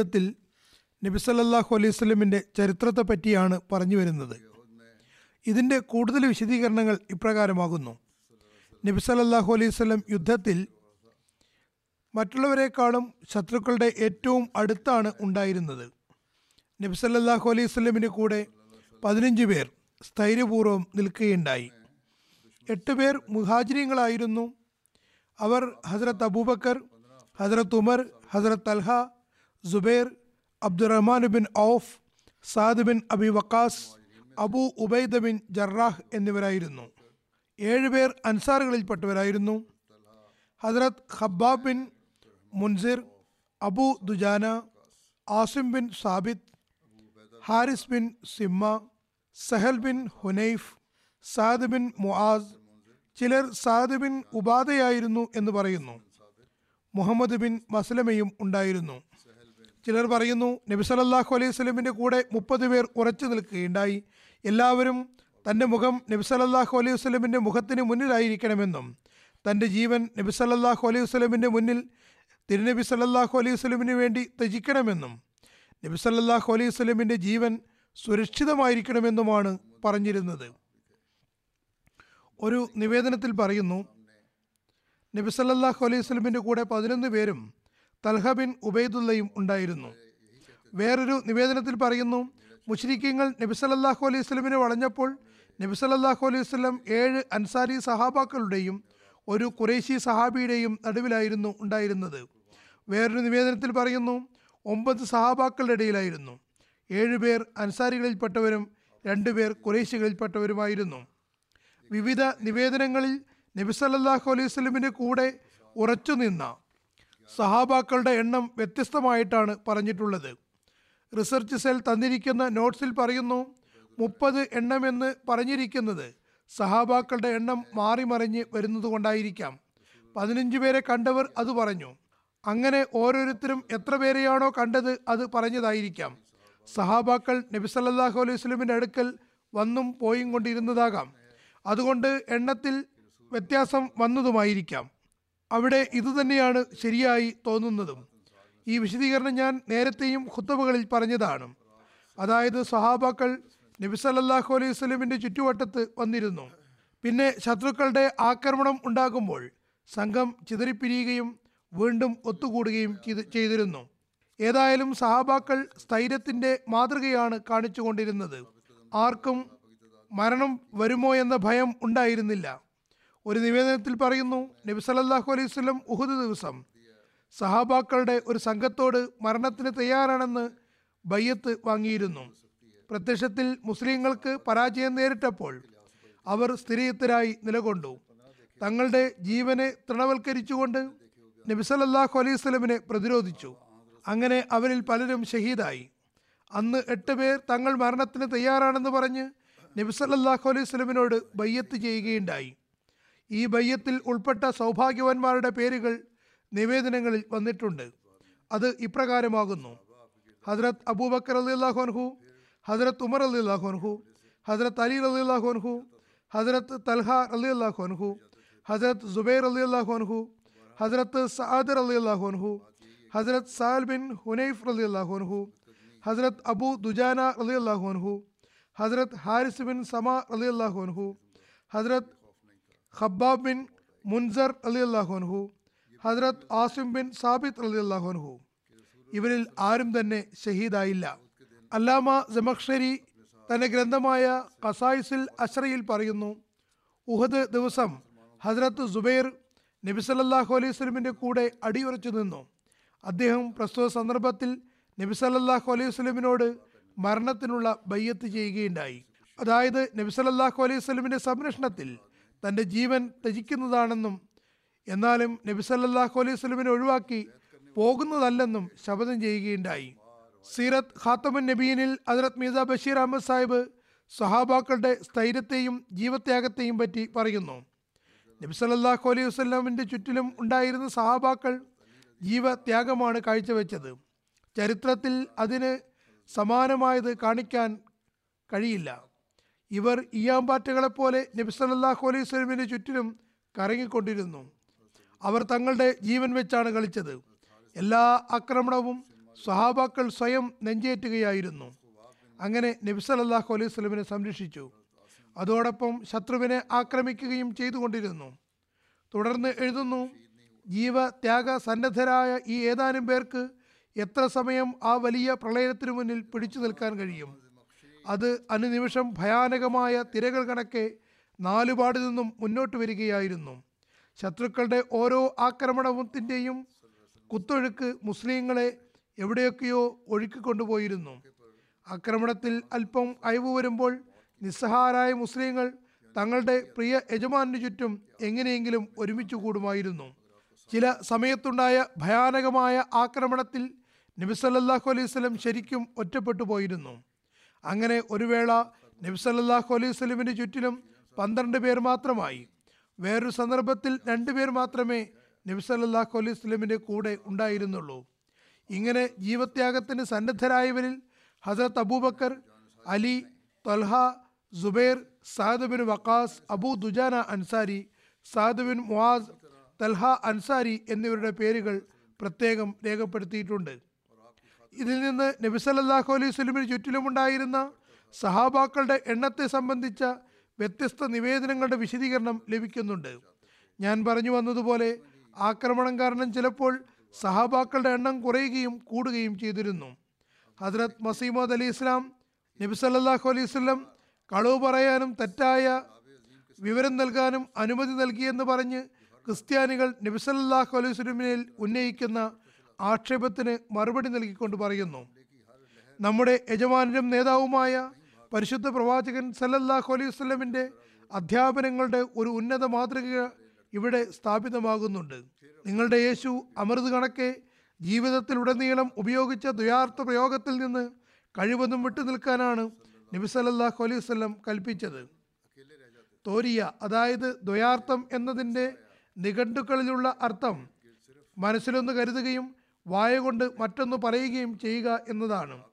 നബി നബിസല്ലാഹു അലൈഹി സ്വലമിന്റെ ചരിത്രത്തെ പറ്റിയാണ് പറഞ്ഞു വരുന്നത്. ഇതിന്റെ കൂടുതൽ വിശദീകരണങ്ങൾ ഇപ്രകാരമാകുന്നു. നബിസല്ലാഹു അലൈഹി സ്വലം യുദ്ധത്തിൽ മറ്റുള്ളവരെക്കാളും ശത്രുക്കളുടെ ഏറ്റവും അടുത്താണ് ഉണ്ടായിരുന്നത്. നബിസല്ലാഹു അലൈഹി സ്വലമിന്റെ കൂടെ പതിനഞ്ച് പേർ സ്ഥൈര്യപൂർവം നിൽക്കുകയുണ്ടായി. എട്ട് പേർ മുഹാജിനീങ്ങളായിരുന്നു അവർ ഹസരത്ത് അബൂബക്കർ ഹസരത്ത് ഉമർ ഹസരത്ത് തൽഹ സുബൈർ അബ്ദുറഹ്മാൻ ബിൻ ഔഫ് Saad bin Abi Waqas Abu Ubaida bin ജറാഹ് എന്നിവരായിരുന്നു. ഏഴുപേർ അൻസാറുകളിൽപ്പെട്ടവരായിരുന്നു. Hazrat Khabbab bin Munsir Abu Dujana Asim bin Sabith Haris bin സിമ്മ Sahal bin Hunaif Saad bin Muaz ചിലർ സാദ് ബിൻ ഉബാദയായിരുന്നു എന്ന് പറയുന്നു. മുഹമ്മദ് ബിൻ മസ്ലമയും ഉണ്ടായിരുന്നു. ചിലർ പറയുന്നു നബി സല്ലല്ലാഹു അലൈഹി സ്വലമിന്റെ കൂടെ മുപ്പത് പേർ ഉറച്ചു നിൽക്കുകയുണ്ടായി. എല്ലാവരും തന്റെ മുഖം നബി സല്ലല്ലാഹു അലൈഹി വസ്ലമിന്റെ മുഖത്തിന് മുന്നിലായിരിക്കണമെന്നും തന്റെ ജീവൻ നബി സല്ലല്ലാഹു അലൈഹി വസ്ലമിന്റെ മുന്നിൽ തിരുനബി സല്ലല്ലാഹു അലൈഹി വസ്ലമിന് വേണ്ടി ത്യജിക്കണമെന്നും നബി സല്ലല്ലാഹു അലൈഹി വസ്ലമിന്റെ ജീവൻ സുരക്ഷിതമായിരിക്കണമെന്നുമാണ് പറഞ്ഞിരുന്നത്. ഒരു നിവേദനത്തിൽ പറയുന്നു നബി സല്ലല്ലാഹു അലൈഹി വസ്ലമിന്റെ കൂടെ പതിനൊന്ന് പേരും തൽഹ ബിൻ ഉബൈദുല്ലയും ഉണ്ടായിരുന്നു. വേറൊരു നിവേദനത്തിൽ പറയുന്നു മുഷ്രിഖ്യങ്ങൾ നബി സല്ലല്ലാഹു അലൈഹി വസ്ലമിനെ വളഞ്ഞപ്പോൾ നബി സല്ലല്ലാഹു അലൈഹി വസ്ലം ഏഴ് അൻസാരി സഹാബാക്കളുടെയും ഒരു കുറേശി സഹാബിയുടെയും നടുവിലായിരുന്നു ഉണ്ടായിരുന്നത്. വേറൊരു നിവേദനത്തിൽ പറയുന്നു ഒമ്പത് സഹാബാക്കളുടെ ഇടയിലായിരുന്നു. ഏഴുപേർ അൻസാരികളിൽപ്പെട്ടവരും രണ്ടുപേർ കുറേശികളിൽപ്പെട്ടവരുമായിരുന്നു വിവിധ നിവേദനങ്ങളിൽ നബി സല്ലല്ലാഹു അലൈഹി സ്വലമിന്റെ കൂടെ ഉറച്ചു നിന്ന സഹാബാക്കളുടെ എണ്ണം വ്യത്യസ്തമായിട്ടാണ് പറഞ്ഞിട്ടുള്ളത്. റിസർച്ച് സെൽ തന്നിരിക്കുന്ന നോട്ട്സിൽ പറയുന്നു മുപ്പത് എണ്ണമെന്ന് പറഞ്ഞിരിക്കുന്നത് സഹാബാക്കളുടെ എണ്ണം മാറി മറിഞ്ഞ് വരുന്നത് കൊണ്ടായിരിക്കാം പതിനഞ്ച് പേരെ കണ്ടവർ അത് പറഞ്ഞു. അങ്ങനെ ഓരോരുത്തരും എത്ര പേരെയാണോ കണ്ടത് അത് പറഞ്ഞതായിരിക്കാം. സഹാബാക്കൾ നബി സല്ലല്ലാഹു അലൈഹി വസ്ലമിന്റെ അടുക്കൽ വന്നും പോയും കൊണ്ടിരുന്നതാകാം. അതുകൊണ്ട് എണ്ണത്തിൽ വ്യത്യാസം വന്നതുമായിരിക്കാം. അവിടെ ഇതുതന്നെയാണ് ശരിയായി തോന്നുന്നതും. ഈ വിശദീകരണം ഞാൻ നേരത്തെയും ഹുത്തബുകളിൽ പറഞ്ഞതാണ്. അതായത് സഹാബാക്കൾ നബി സല്ലല്ലാഹു അലൈഹി സ്വലമിന്റെ ചുറ്റുവട്ടത്ത് വന്നിരുന്നു. പിന്നെ ശത്രുക്കളുടെ ആക്രമണം ഉണ്ടാകുമ്പോൾ സംഘം ചിതറിപ്പിരിയുകയും വീണ്ടും ഒത്തുകൂടുകയും ചെയ്ത് ചെയ്തിരുന്നു. ഏതായാലും സഹാബാക്കൾ സ്ഥൈര്യത്തിന്റെ മാതൃകയാണ് കാണിച്ചുകൊണ്ടിരുന്നത്. ആർക്കും മരണം വരുമോ എന്ന ഭയം ഉണ്ടായിരുന്നില്ല. ഒരു നിവേദനത്തിൽ പറയുന്നു നബി സല്ലല്ലാഹു അലൈഹി വസല്ലം ഉഹുദ് ദിവസം. സഹാബാക്കളുടെ ഒരു സംഘത്തോട് മരണത്തിന് തയ്യാറാണെന്ന് ബയ്യത്ത് വാങ്ങിയിരുന്നു. പ്രത്യക്ഷത്തിൽ മുസ്ലിങ്ങൾക്ക് പരാജയം നേരിട്ടപ്പോൾ അവർ സ്ഥിരയത്തരായി നിലകൊണ്ടു. തങ്ങളുടെ ജീവനെ തൃണവൽക്കരിച്ചുകൊണ്ട് നബി സല്ലല്ലാഹു അലൈഹി സ്വലമിനെ പ്രതിരോധിച്ചു. അങ്ങനെ അവരിൽ പലരും ഷഹീദായി. അന്ന് എട്ട് പേർ തങ്ങൾ മരണത്തിന് തയ്യാറാണെന്ന് പറഞ്ഞ് നബി സല്ലല്ലാഹു അലൈഹി സ്വലമിനോട് ബയ്യത്ത് ചെയ്യുകയുണ്ടായി. ഈ ബയ്യത്തിൽ ഉൾപ്പെട്ട സൗഭാഗ്യവാന്മാരുടെ പേരുകൾ നിവേദനങ്ങളിൽ വന്നിട്ടുണ്ട്. അത് ഇപ്രകാരമാകുന്നു. ഹജ്രത് അബൂബക്കർ അലി അൻഹു ഹജ്രത് ഉമർ അലി അൻഹു ഹജ്രത് അലി അലി അൻഹു ഹജ്രത്ത് തൽഹ അലി അൻഹു ഹജ്രത് ജുബൈർ അലി അള്ളാഹുൻഹു ഹജ്രത്ത് സഅദർ അലി അള്ളാഹുൻഹു ഹജ്രത് സാൽ ബിൻ ഹുനൈഫ് അലി അള്ളാഹുൻഹു ഹജ്രത് അബു ദുജാന അലി അള്ളാഹുൻഹു ഹജ്രത് ഹാരിസ് ബിൻ സമ അലി അള്ളാഹുൻഹു ഹസരത്ത് ഖബ്ബാബ് ബിൻ മുൻസർ അലി അള്ളാഹുൻഹു ഹജ്രത് ആസിം ബിൻ സാബിത് അലി അള്ളാഹുൻഹു ഇവരിൽ ആരും തന്നെ ഷഹീദായില്ല. അല്ലാമ ജമക്ഷരി തന്റെ ഗ്രന്ഥമായ കസായിസിൽ അഷറയിൽ പറയുന്നു ഉഹദ് ദിവസം ഹസ്രത്ത് സുബൈർ നബി സല്ലല്ലാഹു അലൈഹി സ്വലമിന്റെ കൂടെ അടിയുറച്ചു നിന്നു. അദ്ദേഹം പ്രസ്തുത സന്ദർഭത്തിൽ നബി സല്ലല്ലാഹു അലൈഹി സ്വലമിനോട് മരണത്തിനുള്ള ബയ്യത്ത് ചെയ്യുകയുണ്ടായി. അതായത് നബി സല്ലല്ലാഹു അലൈഹി സ്വലമിന്റെ സംരക്ഷണത്തിൽ തന്റെ ജീവൻ ത്യജിക്കുന്നതാണെന്നും എന്നാലും നബി സല്ലല്ലാഹു അലൈഹി സ്വലമിനെ ഒഴിവാക്കി പോകുന്നതല്ലെന്നും ശപഥം ചെയ്യുകയുണ്ടായി. സീറത്ത് ഖാത്തമൻ നബീനിൽ ഹസ്രത് മീസ ബഷീർ അഹമ്മദ് സാഹിബ് സഹാബാക്കളുടെ സ്ഥൈര്യത്തെയും ജീവത്യാഗത്തെയും പറ്റി പറയുന്നു. നബി സല്ലല്ലാഹു അലൈഹി വസ്ലാമിന്റെ ചുറ്റിലും ഉണ്ടായിരുന്ന സഹാബാക്കൾ ജീവത്യാഗമാണ് കാഴ്ചവെച്ചത്. ചരിത്രത്തിൽ അതിന് സമാനമായത് കാണിക്കാൻ കഴിയില്ല. ഇവർ ഇയാമ്പാറ്റകളെപ്പോലെ നബി സല്ലല്ലാഹു അലൈഹി സ്വലമിന്റെ ചുറ്റിലും കറങ്ങിക്കൊണ്ടിരുന്നു. അവർ തങ്ങളുടെ ജീവൻ വെച്ചാണ് കളിച്ചത്. എല്ലാ ആക്രമണവും സ്വഹാബാക്കൾ സ്വയം നെഞ്ചേറ്റുകയായിരുന്നു. അങ്ങനെ നബി സല്ലല്ലാഹു അലൈഹി സ്വലമിനെ സംരക്ഷിച്ചു. അതോടൊപ്പം ശത്രുവിനെ ആക്രമിക്കുകയും ചെയ്തുകൊണ്ടിരുന്നു. തുടർന്ന് എഴുതുന്നു ജീവ ത്യാഗ സന്നദ്ധരായ ഈ ഏതാനും പേർക്ക് എത്ര സമയം ആ വലിയ പ്രളയത്തിനു മുന്നിൽ പിടിച്ചു നിൽക്കാൻ കഴിയും? അത് അനുനിമിഷം ഭയാനകമായ തിരകൾ കണക്കെ നാലുപാടു നിന്നും മുന്നോട്ട് വരികയായിരുന്നു. ശത്രുക്കളുടെ ഓരോ ആക്രമണത്തിന്റെയും കുത്തൊഴുക്ക് മുസ്ലിങ്ങളെ എവിടെയൊക്കെയോ ഒഴുക്കിക്കൊണ്ടുപോയിരുന്നു ആക്രമണത്തിൽ അല്പം അയവ് വരുമ്പോൾ നിസ്സഹാരായ മുസ്ലിങ്ങൾ തങ്ങളുടെ പ്രിയ യജമാനു ചുറ്റും എങ്ങനെയെങ്കിലും ഒരുമിച്ച് കൂടുമായിരുന്നു. ചില സമയത്തുണ്ടായ ഭയാനകമായ ആക്രമണത്തിൽ നബി സല്ലല്ലാഹു അലൈഹി വസല്ലം ശരിക്കും ഒറ്റപ്പെട്ടു പോയിരുന്നു. അങ്ങനെ ഒരു വേള നബി സല്ലല്ലാഹു അലൈഹി സ്വലമിന്റെ ചുറ്റിലും പന്ത്രണ്ട് പേർ മാത്രമായി. വേറൊരു സന്ദർഭത്തിൽ രണ്ട് പേർ മാത്രമേ നബി സല്ലല്ലാഹു അലൈഹി സ്വലമിന്റെ കൂടെ ഉണ്ടായിരുന്നുള്ളൂ. ഇങ്ങനെ ജീവത്യാഗത്തിന് സന്നദ്ധരായവരിൽ ഹസരത്ത് അബൂബക്കർ അലി തൊൽഹ സുബൈർ സാദ് ബിൻ വക്കാസ് അബൂ ദുജാന അൻസാരി സാദ് ബിൻ മുവാസ് തൽഹ അൻസാരി എന്നിവരുടെ പേരുകൾ പ്രത്യേകം രേഖപ്പെടുത്തിയിട്ടുണ്ട്. ഇതിൽ നിന്ന് നബി സല്ലല്ലാഹു അലൈഹി സ്വലമിന് ചുറ്റിലുമുണ്ടായിരുന്ന സഹാബാക്കളുടെ എണ്ണത്തെ സംബന്ധിച്ച വ്യത്യസ്ത നിവേദനങ്ങളുടെ വിശദീകരണം ലഭിക്കുന്നുണ്ട്. ഞാൻ പറഞ്ഞു വന്നതുപോലെ ആക്രമണം കാരണം ചിലപ്പോൾ സഹാബാക്കളുടെ എണ്ണം കുറയുകയും കൂടുകയും ചെയ്തിരുന്നു. ഹജ്രത് മസീമോദ് അലി ഇസ്ലാം നബി സല്ലല്ലാഹു അലൈഹി വസല്ലം കളവ് പറയാനും തെറ്റായ വിവരം നൽകാനും അനുമതി നൽകിയെന്ന് പറഞ്ഞ് ക്രിസ്ത്യാനികൾ നബി സല്ലല്ലാഹു അലൈഹി സ്വലമിനെ ഉന്നയിക്കുന്ന ആക്ഷേപത്തിന് മറുപടി നൽകിക്കൊണ്ട് പറയുന്നു. നമ്മുടെ യജമാനും നേതാവുമായ പരിശുദ്ധ പ്രവാചകൻ സല്ലല്ലാഹു അലൈഹി വസല്ലമിന്റെ അധ്യാപനങ്ങളുടെ ഒരു ഉന്നത മാതൃക ഇവിടെ സ്ഥാപിതമാകുന്നുണ്ട്. നിങ്ങളുടെ യേശു അമൃത് കണക്കെ ജീവിതത്തിലുടനീളം ഉപയോഗിച്ച ദ്വയാർത്ഥ പ്രയോഗത്തിൽ നിന്ന് കഴിവതും വിട്ടു നിൽക്കാനാണ് നബി സല്ലല്ലാഹു അലൈഹി വസല്ലം കൽപ്പിച്ചത്. തോരിയ അതായത് ദ്വയാർത്ഥം എന്നതിന്റെ നിഘണ്ടുക്കളിലുള്ള അർത്ഥം മനസ്സിലൊന്ന് കരുതുകയും വായ കൊണ്ട് മറ്റൊന്ന് പറയുകയും ചെയ്യുക എന്നതാണ്.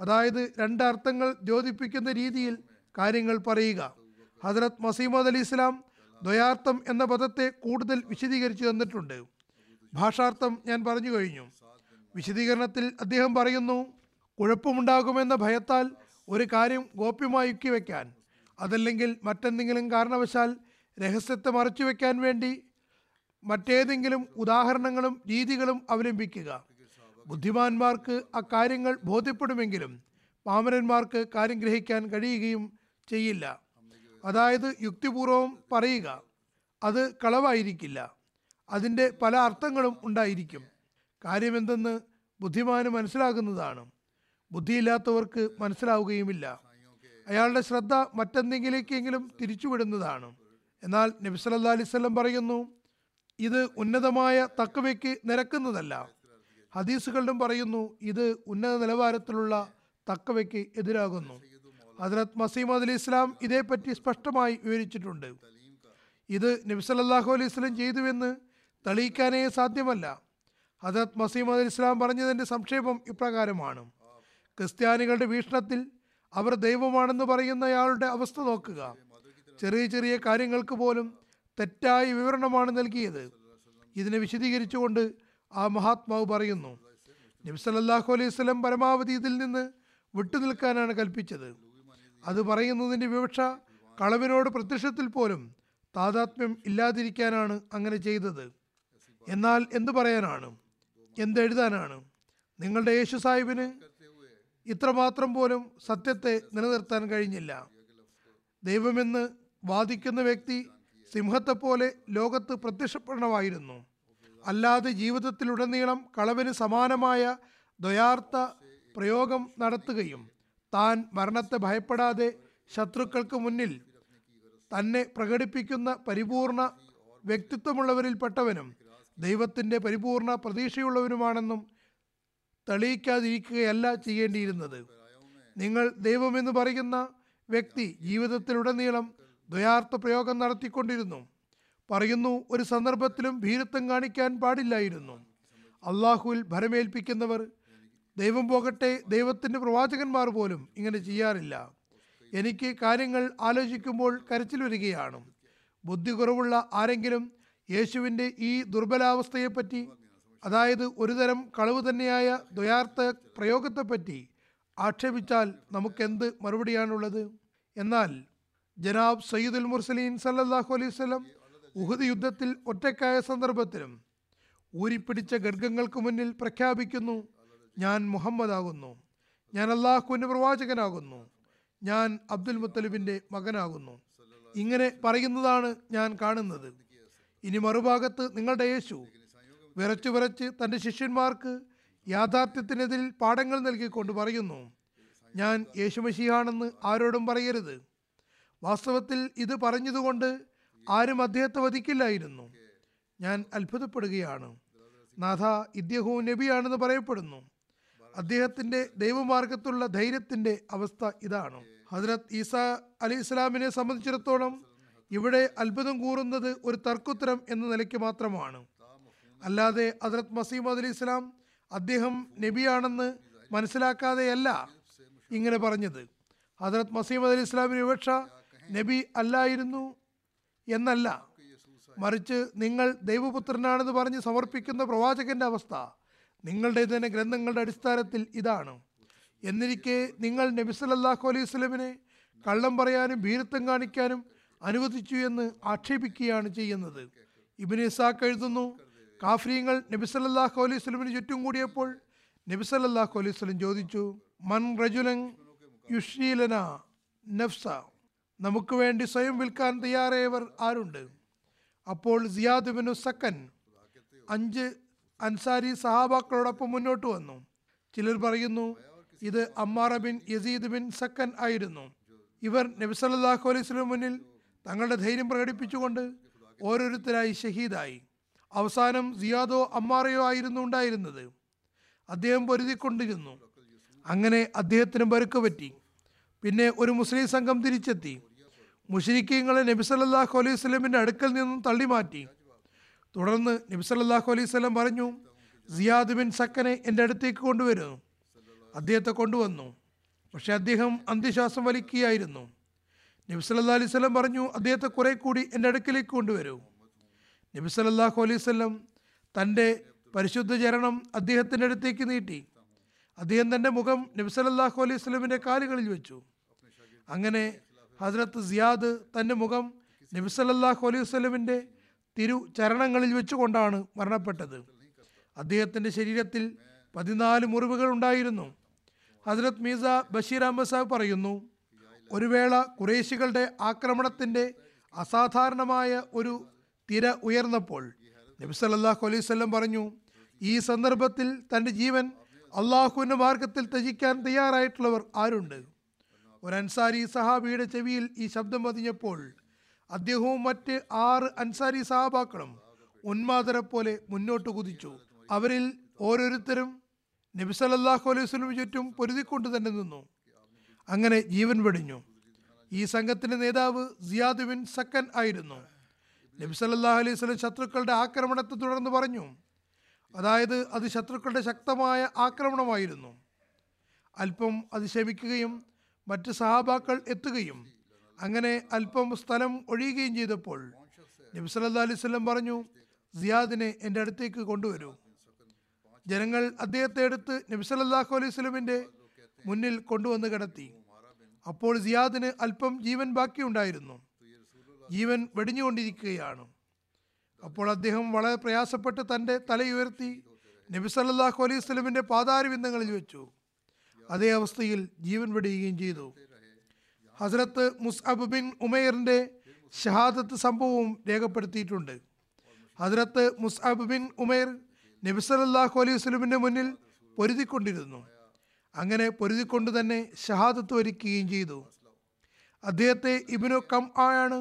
അതായത് രണ്ടർത്ഥങ്ങൾ ദ്യോതിപ്പിക്കുന്ന രീതിയിൽ കാര്യങ്ങൾ പറയുക. ഹജറത് മസീമദ് അലി ഇസ്ലാം ദ്വയാർത്ഥം എന്ന പദത്തെ കൂടുതൽ വിശദീകരിച്ചു തന്നിട്ടുണ്ട്. ഭാഷാർത്ഥം ഞാൻ പറഞ്ഞു കഴിഞ്ഞു. വിശദീകരണത്തിൽ അദ്ദേഹം പറയുന്നു കുഴപ്പമുണ്ടാകുമെന്ന ഭയത്താൽ ഒരു കാര്യം ഗോപ്യമായി വയ്ക്കാൻ അതല്ലെങ്കിൽ മറ്റെന്തെങ്കിലും കാരണവശാൽ രഹസ്യത്തെ മറച്ചു വയ്ക്കാൻ വേണ്ടി മറ്റേതെങ്കിലും ഉദാഹരണങ്ങളും രീതികളും അവലംബിക്കുക. ബുദ്ധിമാന്മാർക്ക് അക്കാര്യങ്ങൾ ബോധ്യപ്പെടുമെങ്കിലും പാമരന്മാർക്ക് കാര്യം ഗ്രഹിക്കാൻ കഴിയുകയും ചെയ്യില്ല. അതായത് യുക്തിപൂർവം പറയുക അത് കളവായിരിക്കില്ല. അതിന്റെ പല അർത്ഥങ്ങളും ഉണ്ടായിരിക്കും. കാര്യമെന്തെന്ന് ബുദ്ധിമാന് മനസ്സിലാകുന്നതാണ്. ബുദ്ധിയില്ലാത്തവർക്ക് മനസ്സിലാവുകയുമില്ല. അയാളുടെ ശ്രദ്ധ മറ്റെന്തെങ്കിലേക്കെങ്കിലും തിരിച്ചുവിടുന്നതാണ്. എന്നാൽ നബി സല്ലല്ലാഹു അലൈഹി വസല്ലം പറയുന്നു ഇത് ഉന്നതമായ തക്കവയ്ക്ക് നിരക്കുന്നതല്ല. ഹദീസുകളിലും പറയുന്നു ഇത് ഉന്നത നിലവാരത്തിലുള്ള തക്കവയ്ക്ക് എതിരാകുന്നു. ഹജറത് മസീം അലി ഇസ്ലാം ഇതേപ്പറ്റി സ്പഷ്ടമായി വിവരിച്ചിട്ടുണ്ട്. ഇത് നബി സല്ലല്ലാഹു അലൈഹി സ്വലം ചെയ്തുവെന്ന് തെളിയിക്കാനേ സാധ്യമല്ല. ഹജറത് മസീം അലി ഇസ്ലാം പറഞ്ഞതിന്റെ സംക്ഷേപം ഇപ്രകാരമാണ്. ക്രിസ്ത്യാനികളുടെ വീക്ഷണത്തിൽ അവർ ദൈവമാണെന്ന് പറയുന്നയാളുടെ അവസ്ഥ നോക്കുക. ചെറിയ ചെറിയ കാര്യങ്ങൾക്ക് പോലും തെറ്റായ വിവരണമാണ് നൽകിയത്. ഇതിനെ വിശദീകരിച്ചുകൊണ്ട് ആ മഹാത്മാവ് പറയുന്നു നബി സല്ലല്ലാഹു അലൈഹി സ്വലം പരമാവധി ഇതിൽ നിന്ന് വിട്ടുനിൽക്കാനാണ് കൽപ്പിച്ചത്. അത് പറയുന്നതിന്റെ വിവക്ഷ കളവിനോട് പ്രത്യക്ഷത്തിൽ പോലും താതാത്മ്യം ഇല്ലാതിരിക്കാനാണ് അങ്ങനെ ചെയ്തത്. എന്നാൽ എന്തു പറയാനാണ്? എന്തെഴുതാനാണ്? നിങ്ങളുടെ യേശു സാഹിബിന് ഇത്രമാത്രം പോലും സത്യത്തെ നിലനിർത്താൻ കഴിഞ്ഞില്ല. ദൈവമെന്ന് വാദിക്കുന്ന വ്യക്തി സിംഹത്തെപ്പോലെ ലോകത്ത് പ്രത്യക്ഷപ്പെടണമായിരുന്നു. അല്ലാതെ ജീവിതത്തിലുടനീളം കളവിന് സമാനമായ ദ്വയാർത്ഥ പ്രയോഗം നടത്തുകയും താൻ മരണത്തെ ഭയപ്പെടാതെ ശത്രുക്കൾക്ക് മുന്നിൽ തന്നെ പ്രകടിപ്പിക്കുന്ന പരിപൂർണ വ്യക്തിത്വമുള്ളവരിൽപ്പെട്ടവനും ദൈവത്തിന്റെ പരിപൂർണ പ്രതീക്ഷയുള്ളവനുമാണെന്നും തെളിയിക്കാതിരിക്കുകയല്ല ചെയ്യേണ്ടിയിരുന്നത്. നിങ്ങൾ ദൈവമെന്ന് പറയുന്ന വ്യക്തി ജീവിതത്തിലുടനീളം ദ്വയാർത്ഥ പ്രയോഗം നടത്തിക്കൊണ്ടിരുന്നു. പറയുന്നു ഒരു സന്ദർഭത്തിലും ഭീരത്വം കാണിക്കാൻ പാടില്ലായിരുന്നു. അള്ളാഹുവിൽ ഭരമേൽപ്പിക്കുന്നവർ ദൈവം പോകട്ടെ ദൈവത്തിന്റെ പ്രവാചകന്മാർ പോലും ഇങ്ങനെ ചെയ്യാറില്ല. എനിക്ക് കാര്യങ്ങൾ ആലോചിക്കുമ്പോൾ കരച്ചിൽ വരികയാണ്. ബുദ്ധി കുറവുള്ള ആരെങ്കിലും യേശുവിന്റെ ഈ ദുർബലാവസ്ഥയെപ്പറ്റി അതായത് ഒരുതരം കളവ് തന്നെയായ ദ്വയാർത്ഥ പ്രയോഗത്തെപ്പറ്റി ആക്ഷേപിച്ചാൽ നമുക്കെന്ത് മറുപടിയാണുള്ളത്? എന്നാൽ ജനാബ് സയ്യിദുൽ മുർസലീൻ സല്ലാഹു അലൈഹി വസല്ലം ഉഹദ് യുദ്ധത്തിൽ ഒറ്റക്കായ സന്ദർഭത്തിലും ഊരിപ്പിടിച്ച ഗർഗങ്ങൾക്ക് മുന്നിൽ പ്രഖ്യാപിക്കുന്നു ഞാൻ മുഹമ്മദ് ആകുന്നു. ഞാൻ അള്ളാഹുവിന്റെ പ്രവാചകനാകുന്നു. ഞാൻ അബ്ദുൽ മുത്തലിബിന്റെ മകനാകുന്നു. ഇങ്ങനെ പറയുന്നതാണ് ഞാൻ കാണുന്നത്. ഇനി മറുഭാഗത്ത് നിങ്ങളുടെ യേശു വിറച്ചു വിറച്ച് തന്റെ ശിഷ്യന്മാർക്ക് യാഥാർത്ഥ്യത്തിനെതിരിൽ പാഠങ്ങൾ നൽകിക്കൊണ്ട് പറയുന്നു ഞാൻ യേശുമഷിയാണെന്ന് ആരോടും പറയരുത്. വാസ്തവത്തിൽ ഇത് പറഞ്ഞതുകൊണ്ട് ആരും അദ്ദേഹത്തെ വധിക്കില്ലായിരുന്നു. ഞാൻ അത്ഭുതപ്പെടുകയാണ്. നാഥ ഇദ്ദേഹവും നബിയാണെന്ന് പറയപ്പെടുന്നു. അദ്ദേഹത്തിന്റെ ദൈവമാർഗത്തുള്ള ധൈര്യത്തിന്റെ അവസ്ഥ ഇതാണ്. ഹജ്രത് ഈസ അലി ഇസ്ലാമിനെ സംബന്ധിച്ചിടത്തോളം ഇവിടെ അത്ഭുതം കൂറുന്നത് ഒരു തർക്കുത്തരം എന്ന നിലയ്ക്ക് മാത്രമാണ്. അല്ലാതെ ഹജ്രത് മസീമദ് അലി ഇസ്ലാം അദ്ദേഹം നബിയാണെന്ന് മനസ്സിലാക്കാതെയല്ല ഇങ്ങനെ പറഞ്ഞത്. ഹജ്രത് മസീമദ് അലി ഇസ്ലാമിന് വിവക്ഷ നബി അല്ലായിരുന്നു എന്നല്ല. മറിച്ച് നിങ്ങൾ ദൈവപുത്രനാണെന്ന് പറഞ്ഞ് സമർപ്പിക്കുന്ന പ്രവാചകന്റെ അവസ്ഥ നിങ്ങളുടെ തന്നെ ഗ്രന്ഥങ്ങളുടെ അടിസ്ഥാനത്തിൽ ഇതാണ്. എന്നിരിക്കെ നിങ്ങൾ നബി സല്ലല്ലാഹു അലൈഹി സ്വലമിനെ കള്ളം പറയാനും ഭീരത്വം കാണിക്കാനും അനുവദിച്ചു എന്ന് ആക്ഷേപിക്കുകയാണ് ചെയ്യുന്നത്. ഇബിന് ഇസാഖ് എഴുതുന്നു കാഫ്രീങ്ങൾ നബി സല്ലല്ലാഹു അലൈഹി സ്വലമിന് ചുറ്റും കൂടിയപ്പോൾ നബി സല്ലല്ലാഹു അലൈഹി സ്വലം ചോദിച്ചു മൻ റജുലൻ യുഷീലന നഫ്സ? നമുക്ക് വേണ്ടി സ്വയം വിൽക്കാൻ തയ്യാറായവർ ആരുണ്ട്? അപ്പോൾ സിയാദ് ബിനു സക്കൻ അഞ്ച് അൻസാരി സഹാബാക്കളോടൊപ്പം മുന്നോട്ട് വന്നു. ചിലർ പറയുന്നു ഇത് അമ്മാറ ബിൻ യസീദ് ബിൻ സക്കൻ ആയിരുന്നു. ഇവർ നബി സല്ലല്ലാഹു അലൈഹി വസല്ലം മുന്നിൽ തങ്ങളുടെ ധൈര്യം പ്രകടിപ്പിച്ചുകൊണ്ട് ഓരോരുത്തരായി ഷഹീദായി. അവസാനം സിയാദോ അമ്മാറയോ ആയിരുന്നു ഉണ്ടായിരുന്നത്. അദ്ദേഹം പൊരുതിക്കൊണ്ടിരുന്നു. അങ്ങനെ അദ്ദേഹത്തിന് പരുക്ക് പറ്റി. പിന്നെ ഒരു മുസ്ലിം സംഘം തിരിച്ചെത്തി. മുഷരിക്കീങ്ങളെ നബി സല്ലല്ലാഹു അലൈഹി സ്വലമിന്റെ അടുക്കൽ നിന്നും തള്ളി മാറ്റി തുടർന്ന് നബി സല്ലല്ലാഹു അലൈഹി സ്വലം പറഞ്ഞു സിയാദ് ബിൻ സക്കനെ എന്റെ അടുത്തേക്ക് കൊണ്ടുവരുന്നു അദ്ദേഹത്തെ കൊണ്ടുവന്നു. പക്ഷേ അദ്ദേഹം അന്ത്യശ്വാസം വലിക്കുകയായിരുന്നു. നബി സല്ലല്ലാഹു അലൈഹി സ്വലം പറഞ്ഞു അദ്ദേഹത്തെ കുറെ കൂടി എന്റെ അടുക്കിലേക്ക് കൊണ്ടുവരൂ. നബി സല്ലല്ലാഹു അലൈഹി വസല്ലം തന്റെ പരിശുദ്ധ ചരണം അദ്ദേഹത്തിന്റെ അടുത്തേക്ക് നീട്ടി. അദ്ദേഹം തന്റെ മുഖം നബി സല്ലല്ലാഹു അലൈഹി സ്വലമിന്റെ കാലുകളിൽ വെച്ചു. അങ്ങനെ ഹസ്രത്ത് സിയാദ് തന്റെ മുഖം നബി സല്ലല്ലാഹു അലൈഹി വസ്ലമിന്റെ തിരു ചരണങ്ങളിൽ വെച്ചുകൊണ്ടാണ് മരണപ്പെട്ടത്. അദ്ദേഹത്തിന്റെ ശരീരത്തിൽ പതിനാല് മുറിവുകൾ ഉണ്ടായിരുന്നു. ഹസ്രത് മീസ ബഷീർ അഹമ്മദ് സാഹിബ് പറയുന്നു ഒരു വേള കുറേശികളുടെ ആക്രമണത്തിന്റെ അസാധാരണമായ ഒരു തിര ഉയർന്നപ്പോൾ നബി സല്ലല്ലാഹു അലൈഹി വസല്ലം പറഞ്ഞു ഈ സന്ദർഭത്തിൽ തന്റെ ജീവൻ അള്ളാഹുവിന്റെ മാർഗത്തിൽ ത്യജിക്കാൻ തയ്യാറായിട്ടുള്ളവർ ആരുണ്ട്? ഒരു അൻസാരി സഹാബിയുടെ ചെവിയിൽ ഈ ശബ്ദം പതിഞ്ഞപ്പോൾ അദ്ദേഹവും മറ്റ് ആറ് അൻസാരി സഹാബാക്കളും ഉന്മാദരെ പോലെ മുന്നോട്ട് കുതിച്ചു. അവരിൽ ഓരോരുത്തരും നബി സല്ലല്ലാഹു അലൈഹി വസല്ലം ചുറ്റും പൊരുതിക്കൊണ്ട് തന്നെ നിന്നു. അങ്ങനെ ജീവൻ വെടിഞ്ഞു. ഈ സംഘത്തിന്റെ നേതാവ് സിയാദ് ബിൻ സക്കൻ ആയിരുന്നു. നബി സല്ലല്ലാഹു അലൈഹി വസല്ലം ശത്രുക്കളുടെ ആക്രമണത്തെ തുടർന്ന് പറഞ്ഞു. അതായത് അത് ശത്രുക്കളുടെ ശക്തമായ ആക്രമണമായിരുന്നു. അല്പം അത് ശമിക്കുകയും മറ്റ് സഹാബാക്കൾ എത്തുകയും അങ്ങനെ അല്പം സ്ഥലം ഒഴിയുകയും ചെയ്തപ്പോൾ നബി സല്ലാ അലൈഹി സ്വലം പറഞ്ഞു സിയാദിനെ എന്റെ അടുത്തേക്ക് കൊണ്ടുവരൂ. ജനങ്ങൾ അദ്ദേഹത്തെ എടുത്ത് നബി സല്ലല്ലാഹു അലൈഹി സ്വലമിന്റെ മുന്നിൽ കൊണ്ടുവന്ന് കിടത്തി. അപ്പോൾ സിയാദിന് അല്പം ജീവൻ ബാക്കിയുണ്ടായിരുന്നു. ജീവൻ വെടിഞ്ഞുകൊണ്ടിരിക്കുകയാണ്. അപ്പോൾ അദ്ദേഹം വളരെ പ്രയാസപ്പെട്ട് തന്റെ തലയുയർത്തി നബി സല്ലല്ലാഹു അലൈഹി വസല്ലമിന്റെ പാതാരവിന്ദങ്ങളിൽ വെച്ചു. അതേ അവസ്ഥയിൽ ജീവൻ വെടിയുകയും ചെയ്തു. ഹസ്രത്ത് മുസ്അബ് ബിൻ ഉമൈറിന്റെ ഷഹാദത്ത് സംഭവവും രേഖപ്പെടുത്തിയിട്ടുണ്ട്. ഹസ്രത്ത് മുസ്അബ് ബിൻ ഉമേർ നബിസലല്ലാഹു അലൈഹി വസ്ലമിന്റെ മുന്നിൽ പൊരുതിക്കൊണ്ടിരുന്നു. അങ്ങനെ പൊരുതിക്കൊണ്ട് തന്നെ ഷഹാദത്ത് വരിക്കുകയും ചെയ്തു. അദ്ദേഹത്തെ ഇബിനു കം ആണ്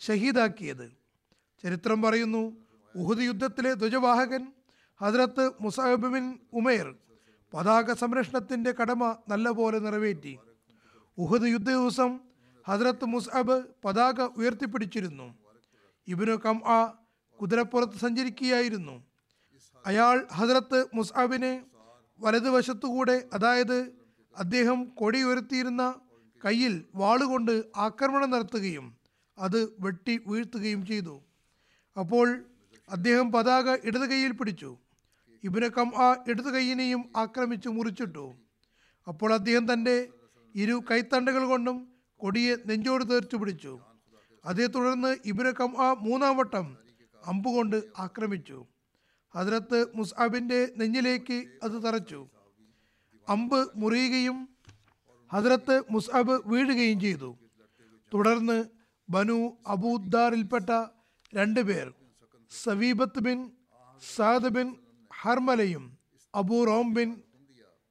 ഷഹീദാക്കിയത്. ചരിത്രം പറയുന്നു ഉഹുദ് യുദ്ധത്തിലെ ധ്വജവാഹകൻ ഹസ്രത്ത് മുസാബിൻ ബിൻ ഉമേർ പതാക സംരക്ഷണത്തിന്റെ കടമ നല്ലപോലെ നിറവേറ്റി. ഉഹദ് യുദ്ധ ദിവസം ഹസ്രത്ത് മുസ്അബ് പതാക ഉയർത്തിപ്പിടിച്ചിരുന്നു. ഇബിനു കം ആ കുതിരപ്പുറത്ത് സഞ്ചരിക്കുകയായിരുന്നു. അയാൾ ഹസ്രത്ത് മുസ്അബിനെ വലതുവശത്തുകൂടെ അതായത് അദ്ദേഹം കൊടി ഉയർത്തിയിരുന്ന കയ്യിൽ വാളുകൊണ്ട് ആക്രമണം നടത്തുകയും അത് വെട്ടി വീഴ്ത്തുകയും ചെയ്തു. അപ്പോൾ അദ്ദേഹം പതാക ഇടത് കൈയിൽ പിടിച്ചു. ഇബിന് കം ആ ഇടത് കൈയിനെയും ആക്രമിച്ചു മുറിച്ചിട്ടു. അപ്പോൾ അദ്ദേഹം തന്റെ ഇരു കൈത്തണ്ടകൾ കൊണ്ടും കൊടിയെ നെഞ്ചോട് തീർച്ചു പിടിച്ചു. അതേ തുടർന്ന് ഇബിന് കം ആ മൂന്നാം വട്ടം അമ്പുകൊണ്ട് ആക്രമിച്ചു. ഹദ്രത്ത് മുസ്അബിന്റെ നെഞ്ഞിലേക്ക് അത് തറച്ചു. അമ്പ് മുറിയുകയും ഹദ്രത്ത് മുസ്അബ് വീഴുകയും ചെയ്തു. തുടർന്ന് ബനു അബൂദ്ദാറിൽപ്പെട്ട രണ്ടുപേർ സവീബത്ത് ബിൻ സാദ് ബിൻ ഹർമലയും അബൂ റോം ബിൻ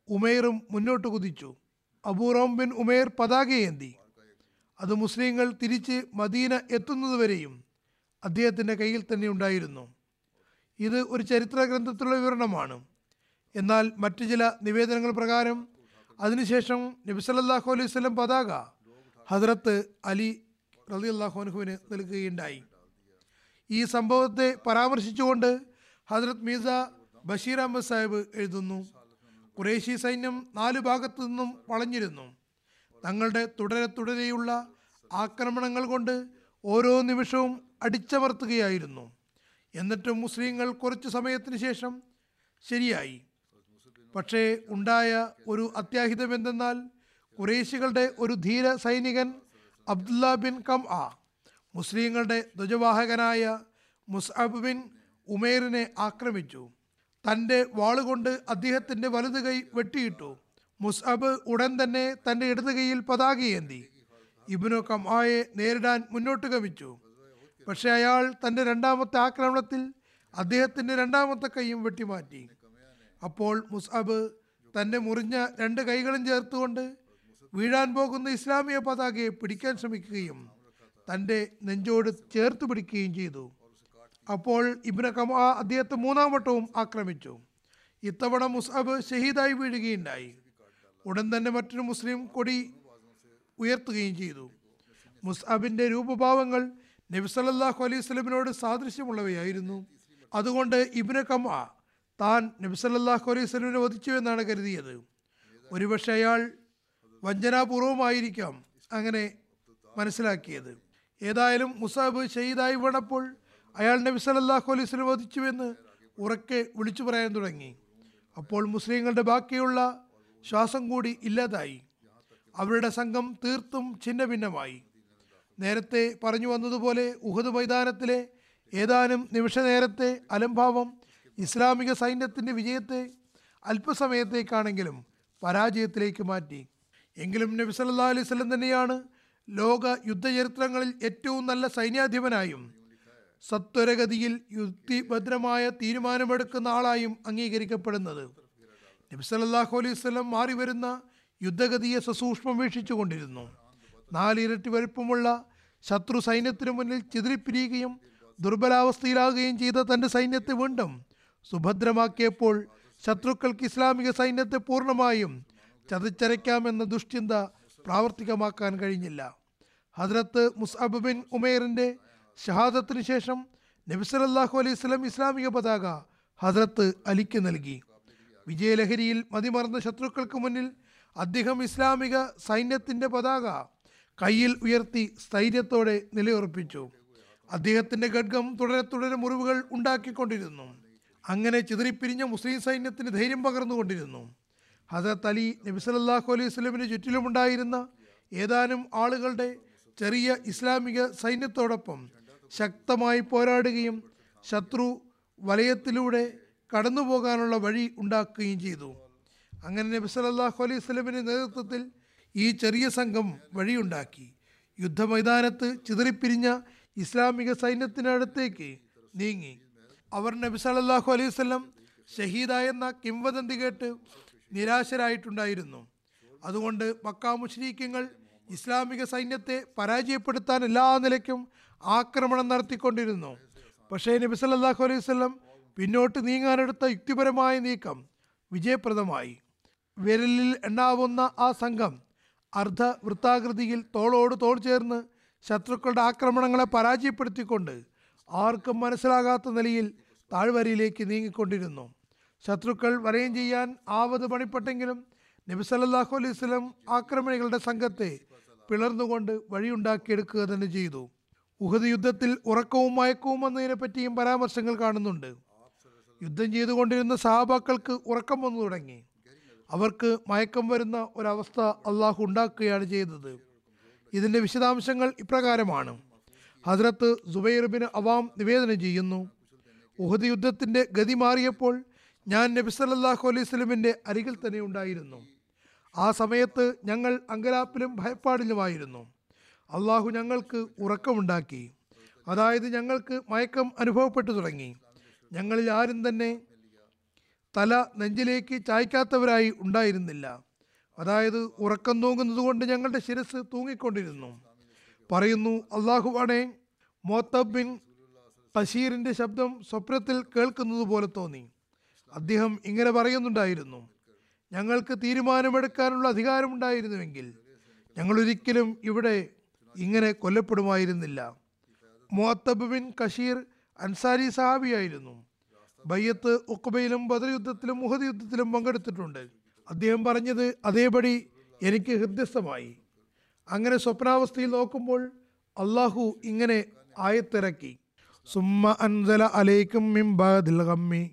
ഉമേറും മുന്നോട്ട് കുതിച്ചു. അബൂ റോം ബിൻ ഉമേർ പതാകയേന്തി അത് മുസ്ലിങ്ങൾ തിരിച്ച് മദീന എത്തുന്നതുവരെയും അദ്ദേഹത്തിന്റെ കയ്യിൽ തന്നെ ഉണ്ടായിരുന്നു. ഇത് ഒരു ചരിത്ര ഗ്രന്ഥത്തിലുള്ള വിവരണമാണ്. എന്നാൽ മറ്റു ചില നിവേദനങ്ങൾ പ്രകാരം അതിനുശേഷം നബിസലല്ലാഹു അലൈഹി വസല്ലം പതാക ഹദ്രത്ത് അലി റലി അള്ളാഹുനുഹുവിന് നൽകുകയുണ്ടായി. ഈ സംഭവത്തെ പരാമർശിച്ചുകൊണ്ട് ഹദ്രത് മീസ ബഷീർ അഹമ്മദ് സാഹിബ് എഴുതുന്നു. കുറേശി സൈന്യം നാലു ഭാഗത്തു നിന്നും വളഞ്ഞിരുന്നു. തങ്ങളുടെ തുടരെ തുടരെയുള്ള ആക്രമണങ്ങൾ കൊണ്ട് ഓരോ നിമിഷവും അടിച്ചമർത്തുകയായിരുന്നു. എന്നിട്ടും മുസ്ലിങ്ങൾ കുറച്ചു സമയത്തിന് ശേഷം ശരിയായി. പക്ഷേ ഉണ്ടായ ഒരു അത്യാഹിതം എന്തെന്നാൽ കുറേശികളുടെ ഒരു ധീര സൈനികൻ അബ്ദുല്ല ബിൻ കം ആ മുസ്ലിങ്ങളുടെ ധ്വജവാഹകനായ മുസ്അബ് ബിൻ ഉമേറിനെ ആക്രമിച്ചു. തന്റെ വാളുകൊണ്ട് അദ്ദേഹത്തിന്റെ വലുത് കൈ വെട്ടിയിട്ടു. മുസ്അബ് ഉടൻ തന്നെ തന്റെ ഇടത് കൈയിൽ പതാകയേന്തി ഇബ്നു കമായെ നേരിടാൻ മുന്നോട്ട് ഗമിച്ചു പക്ഷേ അയാൾ തന്റെ രണ്ടാമത്തെ ആക്രമണത്തിൽ അദ്ദേഹത്തിന്റെ രണ്ടാമത്തെ കൈയും വെട്ടിമാറ്റി. അപ്പോൾ മുസ്അബ് തന്റെ മുറിഞ്ഞ രണ്ട് കൈകളും ചേർത്തുകൊണ്ട് വീഴാൻ പോകുന്ന ഇസ്ലാമിക പതാകയെ പിടിക്കാൻ ശ്രമിക്കുകയും തന്റെ നെഞ്ചോട് ചേർത്ത് പിടിക്കുകയും ചെയ്തു. അപ്പോൾ ഇബ്ന കമാ അദ്ദേഹത്തെ മൂന്നാം വട്ടവും ആക്രമിച്ചു. ഇത്തവണ മുസ്അബ് ഷഹീദായി വീഴുകയുണ്ടായി. ഉടൻ തന്നെ മറ്റൊരു മുസ്ലിം കൊടി ഉയർത്തുകയും ചെയ്തു. മുസ്അബിന്റെ രൂപഭാവങ്ങൾ നബി സല്ലല്ലാഹു അലൈഹി സ്വലമിനോട് സാദൃശ്യമുള്ളവയായിരുന്നു. അതുകൊണ്ട് ഇബ്ന കമ താൻ നബി സല്ലല്ലാഹു അലൈഹി സ്വലമിനെ വധിച്ചു എന്നാണ് കരുതിയത്. ഒരുപക്ഷെ അയാൾ വഞ്ചനാപൂർവമായിരിക്കാം അങ്ങനെ മനസ്സിലാക്കിയത്. ഏതായാലും മുസാബ് ഷെയ്ദായി വീണപ്പോൾ അയാൾ നബി സലല്ലാഹു അലൈഹി വസല്ലം വധിച്ചുവെന്ന് ഉറക്കെ വിളിച്ചു പറയാൻ തുടങ്ങി. അപ്പോൾ മുസ്ലിങ്ങളുടെ ബാക്കിയുള്ള ശ്വാസം കൂടി ഇല്ലാതായി. അവരുടെ സംഘം തീർത്തും ഛിന്ന ഭിന്നമായി നേരത്തെ പറഞ്ഞു വന്നതുപോലെ ഉഹദ് മൈതാനത്തിലെ ഏതാനും നിമിഷ നേരത്തെ അലംഭാവം ഇസ്ലാമിക സൈന്യത്തിന്റെ വിജയത്തെ അല്പസമയത്തേക്കാണെങ്കിലും പരാജയത്തിലേക്ക് മാറ്റി. എങ്കിലും നബി സല്ലല്ലാഹു അലൈഹി വസല്ലം തന്നെയാണ് ലോക യുദ്ധചരിത്രങ്ങളിൽ ഏറ്റവും നല്ല സൈന്യാധിപനായും സത്വരഗതിയിൽ യുക്തിഭദ്രമായ തീരുമാനമെടുക്കുന്ന ആളായും അംഗീകരിക്കപ്പെടുന്നത്. നബി സല്ലല്ലാഹു അലൈഹി വസല്ലം മാറി വരുന്ന യുദ്ധഗതിയെ സസൂക്ഷ്മം വീക്ഷിച്ചു കൊണ്ടിരുന്നു നാലിരട്ടി വലുപ്പമുള്ള ശത്രു സൈന്യത്തിനു മുന്നിൽ ചിതറിപ്പിരിയുകയും ദുർബലാവസ്ഥയിലാകുകയും ചെയ്ത തന്റെ സൈന്യത്തെ വീണ്ടും സുഭദ്രമാക്കിയപ്പോൾ ശത്രുക്കൾക്ക് ഇസ്ലാമിക സൈന്യത്തെ പൂർണമായും ചതിച്ചരയ്ക്കാമെന്ന ദുഷ്ചിന്ത പ്രാവർത്തികമാക്കാൻ കഴിഞ്ഞില്ല. ഹജ്രത്ത് മുസ്അബ് ബിൻ ഉമേറിന്റെ ഷഹാദത്തിന് ശേഷം നബിസലല്ലാഹു അലൈഹി സ്വലം ഇസ്ലാമിക പതാക ഹദ്രത്ത് അലിക്ക് നൽകി. വിജയലഹരിയിൽ മതിമറന്ന ശത്രുക്കൾക്ക് മുന്നിൽ അദ്ദേഹം ഇസ്ലാമിക സൈന്യത്തിന്റെ പതാക കയ്യിൽ ഉയർത്തി സ്ഥൈര്യത്തോടെ നിലയുറപ്പിച്ചു. അദ്ദേഹത്തിന്റെ ഖഡ്ഗം തുടരെ തുടരെ മുറിവുകൾ ഉണ്ടാക്കിക്കൊണ്ടിരുന്നു. അങ്ങനെ ചിതറിപ്പിരിഞ്ഞ മുസ്ലിം സൈന്യത്തിന് ധൈര്യം പകർന്നുകൊണ്ടിരുന്നു. ഹസരത്ത് അലി നബിസലല്ലാഹു അലൈഹി സ്വലമിന് ചുറ്റിലുമുണ്ടായിരുന്ന ഏതാനും ആളുകളുടെ ചെറിയ ഇസ്ലാമിക സൈന്യത്തോടൊപ്പം ശക്തമായി പോരാടുകയും ശത്രു വലയത്തിലൂടെ കടന്നു പോകാനുള്ള വഴി ഉണ്ടാക്കുകയും ചെയ്തു. അങ്ങനെ നബി സലല്ലാഹു അലൈഹി സ്വലമിന്റെ നേതൃത്വത്തിൽ ഈ ചെറിയ സംഘം വഴിയുണ്ടാക്കി. യുദ്ധമൈതാനത്ത് ചിതറിപ്പിരിഞ്ഞ ഇസ്ലാമിക സൈന്യത്തിനടുത്തേക്ക് നീങ്ങി. അവർ നബി സലല്ലാഹു അലൈഹി സ്വലം ഷഹീദായെന്ന കിംവദന്തി കേട്ട് നിരാശരായിട്ടുണ്ടായിരുന്നു. അതുകൊണ്ട് മക്കാ മുഷ്രീഖ്യങ്ങൾ ഇസ്ലാമിക സൈന്യത്തെ പരാജയപ്പെടുത്താൻ എല്ലാ നിലയ്ക്കും ആക്രമണം നടത്തിക്കൊണ്ടിരുന്നു. പക്ഷേ നബി സല്ലല്ലാഹു അലൈഹി വസല്ലം പിന്നോട്ട് നീങ്ങാനെടുത്ത യുക്തിപരമായ നീക്കം വിജയപ്രദമായി. വിരലിൽ എണ്ണാവുന്ന ആ സംഘം അർദ്ധ വൃത്താകൃതിയിൽ തോളോട് തോൾ ചേർന്ന് ശത്രുക്കളുടെ ആക്രമണങ്ങളെ പരാജയപ്പെടുത്തിക്കൊണ്ട് ആർക്കും മനസ്സിലാകാത്ത നിലയിൽ താഴ്വരയിലേക്ക് നീങ്ങിക്കൊണ്ടിരുന്നു. ശത്രുക്കൾ വരയും ചെയ്യാൻ ആവത് പണിപ്പെട്ടെങ്കിലും നബി സല്ലല്ലാഹു അലൈഹി സ്വലം ആക്രമണികളുടെ സംഘത്തെ പിളർന്നുകൊണ്ട് വഴിയുണ്ടാക്കിയെടുക്കുക തന്നെ ചെയ്തു. ഉഹദ് യുദ്ധത്തിൽ ഉറക്കവും മയക്കവും വന്നതിനെ പറ്റിയും പരാമർശങ്ങൾ കാണുന്നുണ്ട്. യുദ്ധം ചെയ്തുകൊണ്ടിരുന്ന സഹാബാക്കൾക്ക് ഉറക്കം വന്നു തുടങ്ങി. അവർക്ക് മയക്കം വരുന്ന ഒരവസ്ഥ അള്ളാഹു ഉണ്ടാക്കുകയാണ് ചെയ്തത്. ഇതിന്റെ വിശദാംശങ്ങൾ ഇപ്രകാരമാണ്. ഹസ്രത്ത് സുബൈർ ബിൻ അവാം നിവേദനം ചെയ്യുന്നു ഉഹദ് യുദ്ധത്തിന്റെ ഗതി മാറിയപ്പോൾ ഞാൻ നബി സല്ലല്ലാഹു അലൈഹി സ്വലമിന്റെ അരികിൽ തന്നെ ഉണ്ടായിരുന്നു. ആ സമയത്ത് ഞങ്ങൾ അങ്കലാപ്പിലും ഭയപ്പാടിലുമായിരുന്നു. അള്ളാഹു ഞങ്ങൾക്ക് ഉറക്കമുണ്ടാക്കി. അതായത് ഞങ്ങൾക്ക് മയക്കം അനുഭവപ്പെട്ടു തുടങ്ങി. ഞങ്ങളിൽ ആരും തന്നെ തല നെഞ്ചിലേക്ക് ചായ്ക്കാത്തവരായി ഉണ്ടായിരുന്നില്ല. അതായത് ഉറക്കം തൂങ്ങുന്നത് കൊണ്ട് ഞങ്ങളുടെ ശിരസ് തൂങ്ങിക്കൊണ്ടിരുന്നു. പറയുന്നു അള്ളാഹുവാണെ മോത്തബ് ബിൻ ബഷീറിന്റെ ശബ്ദം സ്വപ്നത്തിൽ കേൾക്കുന്നത് പോലെ തോന്നി. അദ്ദേഹം ഇങ്ങനെ പറയുന്നുണ്ടായിരുന്നു ഞങ്ങൾക്ക് തീരുമാനമെടുക്കാനുള്ള അധികാരമുണ്ടായിരുന്നുവെങ്കിൽ ഞങ്ങളൊരിക്കലും ഇവിടെ ഇങ്ങനെ കൊല്ലപ്പെടുമായിരുന്നില്ല. മുഅത്തബ് ബിൻ കഷീർ അൻസാരി സഹാബിയായിരുന്നു. ബയ്യത്ത് ഉഖബയിലും ബദർ യുദ്ധത്തിലും മുഹദ് യുദ്ധത്തിലും പങ്കെടുത്തിട്ടുണ്ട്. അദ്ദേഹം പറഞ്ഞത് അതേപടി എനിക്ക് ഹൃദ്യസ്ഥമായി. അങ്ങനെ സ്വപ്നാവസ്ഥയിൽ നോക്കുമ്പോൾ അള്ളാഹു ഇങ്ങനെ ആയത്തിറക്കി. സുമ്മ അൻസല അലൈക്കും മിൻ ബഅദിൽ ഗമ്മി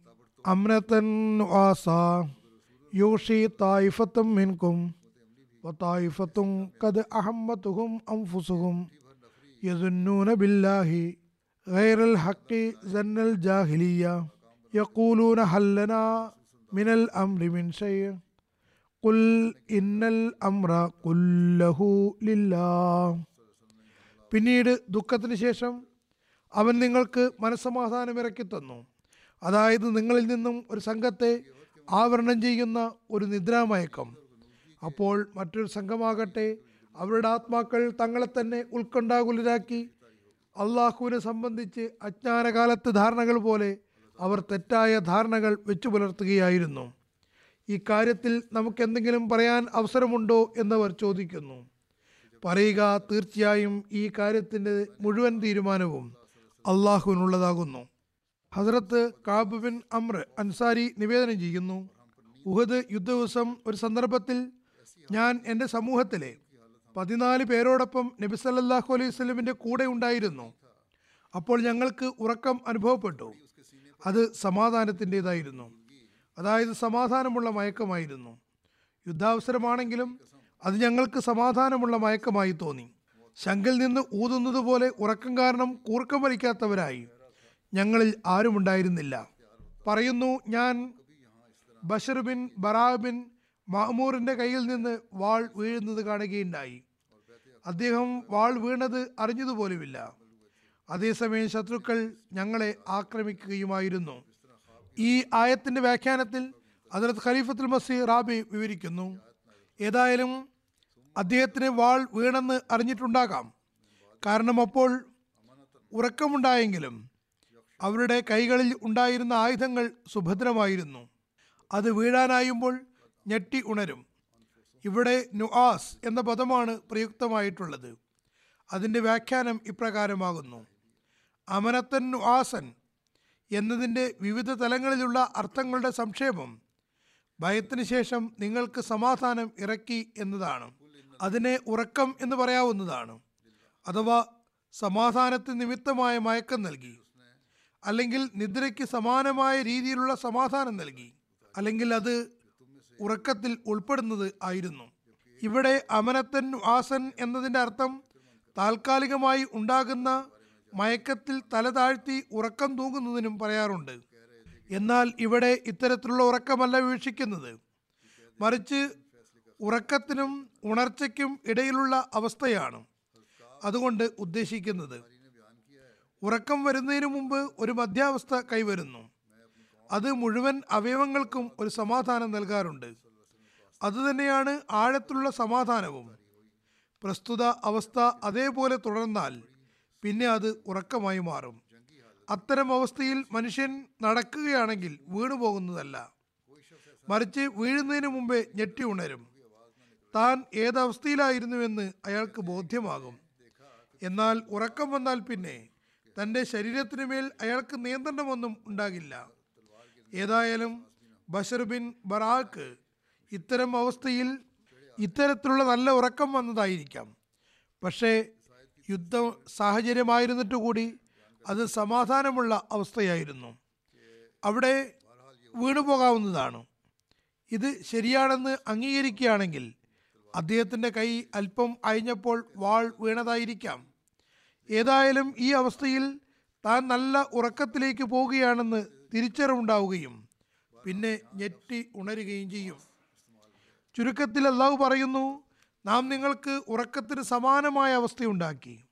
തായിഫത്തും മിൻകും وطائفة قد أحمتهم أنفسهم يظنون بالله غير الحق ظن الجاهلية يقولون هل لنا من الأمر من شيء قل إن الأمر كله لله പിന്നീട് ദുഃഖത്തിന് ശേഷം അവൻ നിങ്ങൾക്ക് മനസ്സമാധാനം ഇറക്കി തന്നു അതായത് നിങ്ങളിൽ നിന്നും ഒരു സംഘത്തെ ആവരണം ചെയ്യുന്ന ഒരു നിദ്രാമയക്കം അപ്പോൾ മറ്റൊരു സംഘമാകട്ടെ അവരുടെ ആത്മാക്കൾ തങ്ങളെ തന്നെ ഉത്കണ്ഠാകുലരാക്കി. അള്ളാഹുവിനെ സംബന്ധിച്ച് അജ്ഞാനകാലത്ത് ധാരണകൾ പോലെ അവർ തെറ്റായ ധാരണകൾ വെച്ചു പുലർത്തുകയായിരുന്നു. ഈ കാര്യത്തിൽ നമുക്ക് എന്തെങ്കിലും പറയാൻ അവസരമുണ്ടോ എന്നവർ ചോദിക്കുന്നു. പറയുക തീർച്ചയായും ഈ കാര്യത്തിന്റെ മുഴുവൻ തീരുമാനവും അള്ളാഹുവിനുള്ളതാകുന്നു ഹസരത്ത് കാബുബിൻ അമ്ര അൻസാരി നിവേദനം ചെയ്യുന്നു. ഉഹദ് യുദ്ധ ദിവസം ഒരു സന്ദർഭത്തിൽ ഞാൻ എന്റെ സമൂഹത്തിലെ പതിനാല് പേരോടൊപ്പം നബി സല്ലാഹു അലൈഹി സ്വലമിന്റെ കൂടെ ഉണ്ടായിരുന്നു. അപ്പോൾ ഞങ്ങൾക്ക് ഉറക്കം അനുഭവപ്പെട്ടു. അത് സമാധാനത്തിന്റെതായിരുന്നു. അതായത് സമാധാനമുള്ള മയക്കമായിരുന്നു. യുദ്ധാവസരമാണെങ്കിലും അത് ഞങ്ങൾക്ക് സമാധാനമുള്ള മയക്കമായി തോന്നി. ശങ്കിൽ നിന്ന് ഊതുന്നത് പോലെ ഉറക്കം കാരണം കൂർക്കം വലിക്കാത്തവരായി. ഞങ്ങളിൽ ആരുമുണ്ടായിരുന്നില്ല. പറയുന്നു ഞാൻ ബഷർ ബിൻ ബറാ ബിൻ മഹ്മൂറിന്റെ കയ്യിൽ നിന്ന് വാൾ വീഴുന്നത് കാണുകയുണ്ടായി. അദ്ദേഹം വാൾ വീണത് അറിഞ്ഞതുപോലുമില്ല. അതേസമയം ശത്രുക്കൾ ഞങ്ങളെ ആക്രമിക്കുകയുമായിരുന്നു. ഈ ആയത്തിന്റെ വ്യാഖ്യാനത്തിൽ അതിലത്ത് ഖലീഫത്തുൽ മസി റാബി വിവരിക്കുന്നു ഏതായാലും അദ്ദേഹത്തിന് വാൾ വീണെന്ന് അറിഞ്ഞിട്ടുണ്ടാകാം. കാരണം അപ്പോൾ ഉറക്കമുണ്ടായെങ്കിലും അവരുടെ കൈകളിൽ ഉണ്ടായിരുന്ന ആയുധങ്ങൾ സുഭദ്രമായിരുന്നു. അത് വീഴാനായുമ്പോൾ ഞെട്ടി ഉണരും. ഇവിടെ നുആസ് എന്ന പദമാണ് പ്രയുക്തമായിട്ടുള്ളത്. അതിന്റെ വ്യാഖ്യാനം ഇപ്രകാരമാകുന്നു. അമനത്തൻ നുആസൻ എന്നതിന്റെ വിവിധ തലങ്ങളിലുള്ള അർത്ഥങ്ങളുടെ സംക്ഷേപം ഭയത്തിന് ശേഷം നിങ്ങൾക്ക് സമാധാനം ഇറക്കി എന്നതാണ്. അതിനെ ഉറക്കം എന്ന് പറയാവുന്നതാണ്. അഥവാ സമാധാനത്തിന് നിമിത്തമായ മയക്കം നൽകി. അല്ലെങ്കിൽ നിദ്രയ്ക്ക് സമാനമായ രീതിയിലുള്ള സമാധാനം നൽകി. അല്ലെങ്കിൽ അത് ഉറക്കത്തിൽ ഉൾപ്പെടുന്നത് ആയിരുന്നു. ഇവിടെ അമനത്തൻ വാസൻ എന്നതിന്റെ അർത്ഥം താൽക്കാലികമായി ഉണ്ടാകുന്ന മയക്കത്തിൽ തല താഴ്ത്തി ഉറക്കം തൂങ്ങുന്നതിനും പറയാറുണ്ട്. എന്നാൽ ഇവിടെ ഇത്തരത്തിലുള്ള ഉറക്കമല്ല വീക്ഷിക്കുന്നത്. മറിച്ച് ഉറക്കത്തിനും ഉണർച്ചയ്ക്കും ഇടയിലുള്ള അവസ്ഥയാണ് അതുകൊണ്ട് ഉദ്ദേശിക്കുന്നത്. ഉറക്കം വരുന്നതിന് മുമ്പ് ഒരു മധ്യാവസ്ഥ കൈവരുന്നു. അത് മുഴുവൻ അവയവങ്ങൾക്കും ഒരു സമാധാനം നൽകാറുണ്ട്. അതുതന്നെയാണ് ആഴത്തിലുള്ള സമാധാനവും. പ്രസ്തുത അവസ്ഥ അതേപോലെ തുടർന്നാൽ പിന്നെ അത് ഉറക്കമായി മാറും. അത്തരം അവസ്ഥയിൽ മനുഷ്യൻ നടക്കുകയാണെങ്കിൽ വീണു പോകുന്നതല്ല. മറിച്ച് വീഴുന്നതിന് മുമ്പേ ഞെട്ടി ഉണരും. താൻ ഏതവസ്ഥയിലായിരുന്നുവെന്ന് അയാൾക്ക് ബോധ്യമാകും. എന്നാൽ ഉറക്കം വന്നാൽ പിന്നെ തന്റെ ശരീരത്തിനുമേൽ അയാൾക്ക് നിയന്ത്രണമൊന്നും ഉണ്ടാകില്ല. ഏതായാലും ബഷർ ബിൻ ബറാക്ക് ഇത്തരം അവസ്ഥയിൽ ഇത്തരത്തിലുള്ള നല്ല ഉറക്കം വന്നതായിരിക്കാം. പക്ഷേ യുദ്ധ സാഹചര്യമായിരുന്നിട്ട് കൂടി അത് സമാധാനമുള്ള അവസ്ഥയായിരുന്നു. അവിടെ വീണുപോകാവുന്നതാണ് ഇത് ശരിയാണെന്ന് അംഗീകരിക്കുകയാണെങ്കിൽ അദ്ദേഹത്തിന്റെ കൈ അല്പം അയഞ്ഞപ്പോൾ വാൾ വീണതായിരിക്കാം. ഏതായാലും ഈ അവസ്ഥയിൽ താൻ നല്ല ഉറക്കത്തിലേക്ക് പോവുകയാണെന്ന് തിരിച്ചറിവുണ്ടാവുകയും പിന്നെ ഞെട്ടി ഉണരുകയും ചെയ്യും. ചുരുക്കത്തിൽ അള്ളാഹു പറയുന്നു നാം നിങ്ങൾക്ക് ഉറക്കത്തിന് സമാനമായ അവസ്ഥയുണ്ടാക്കി.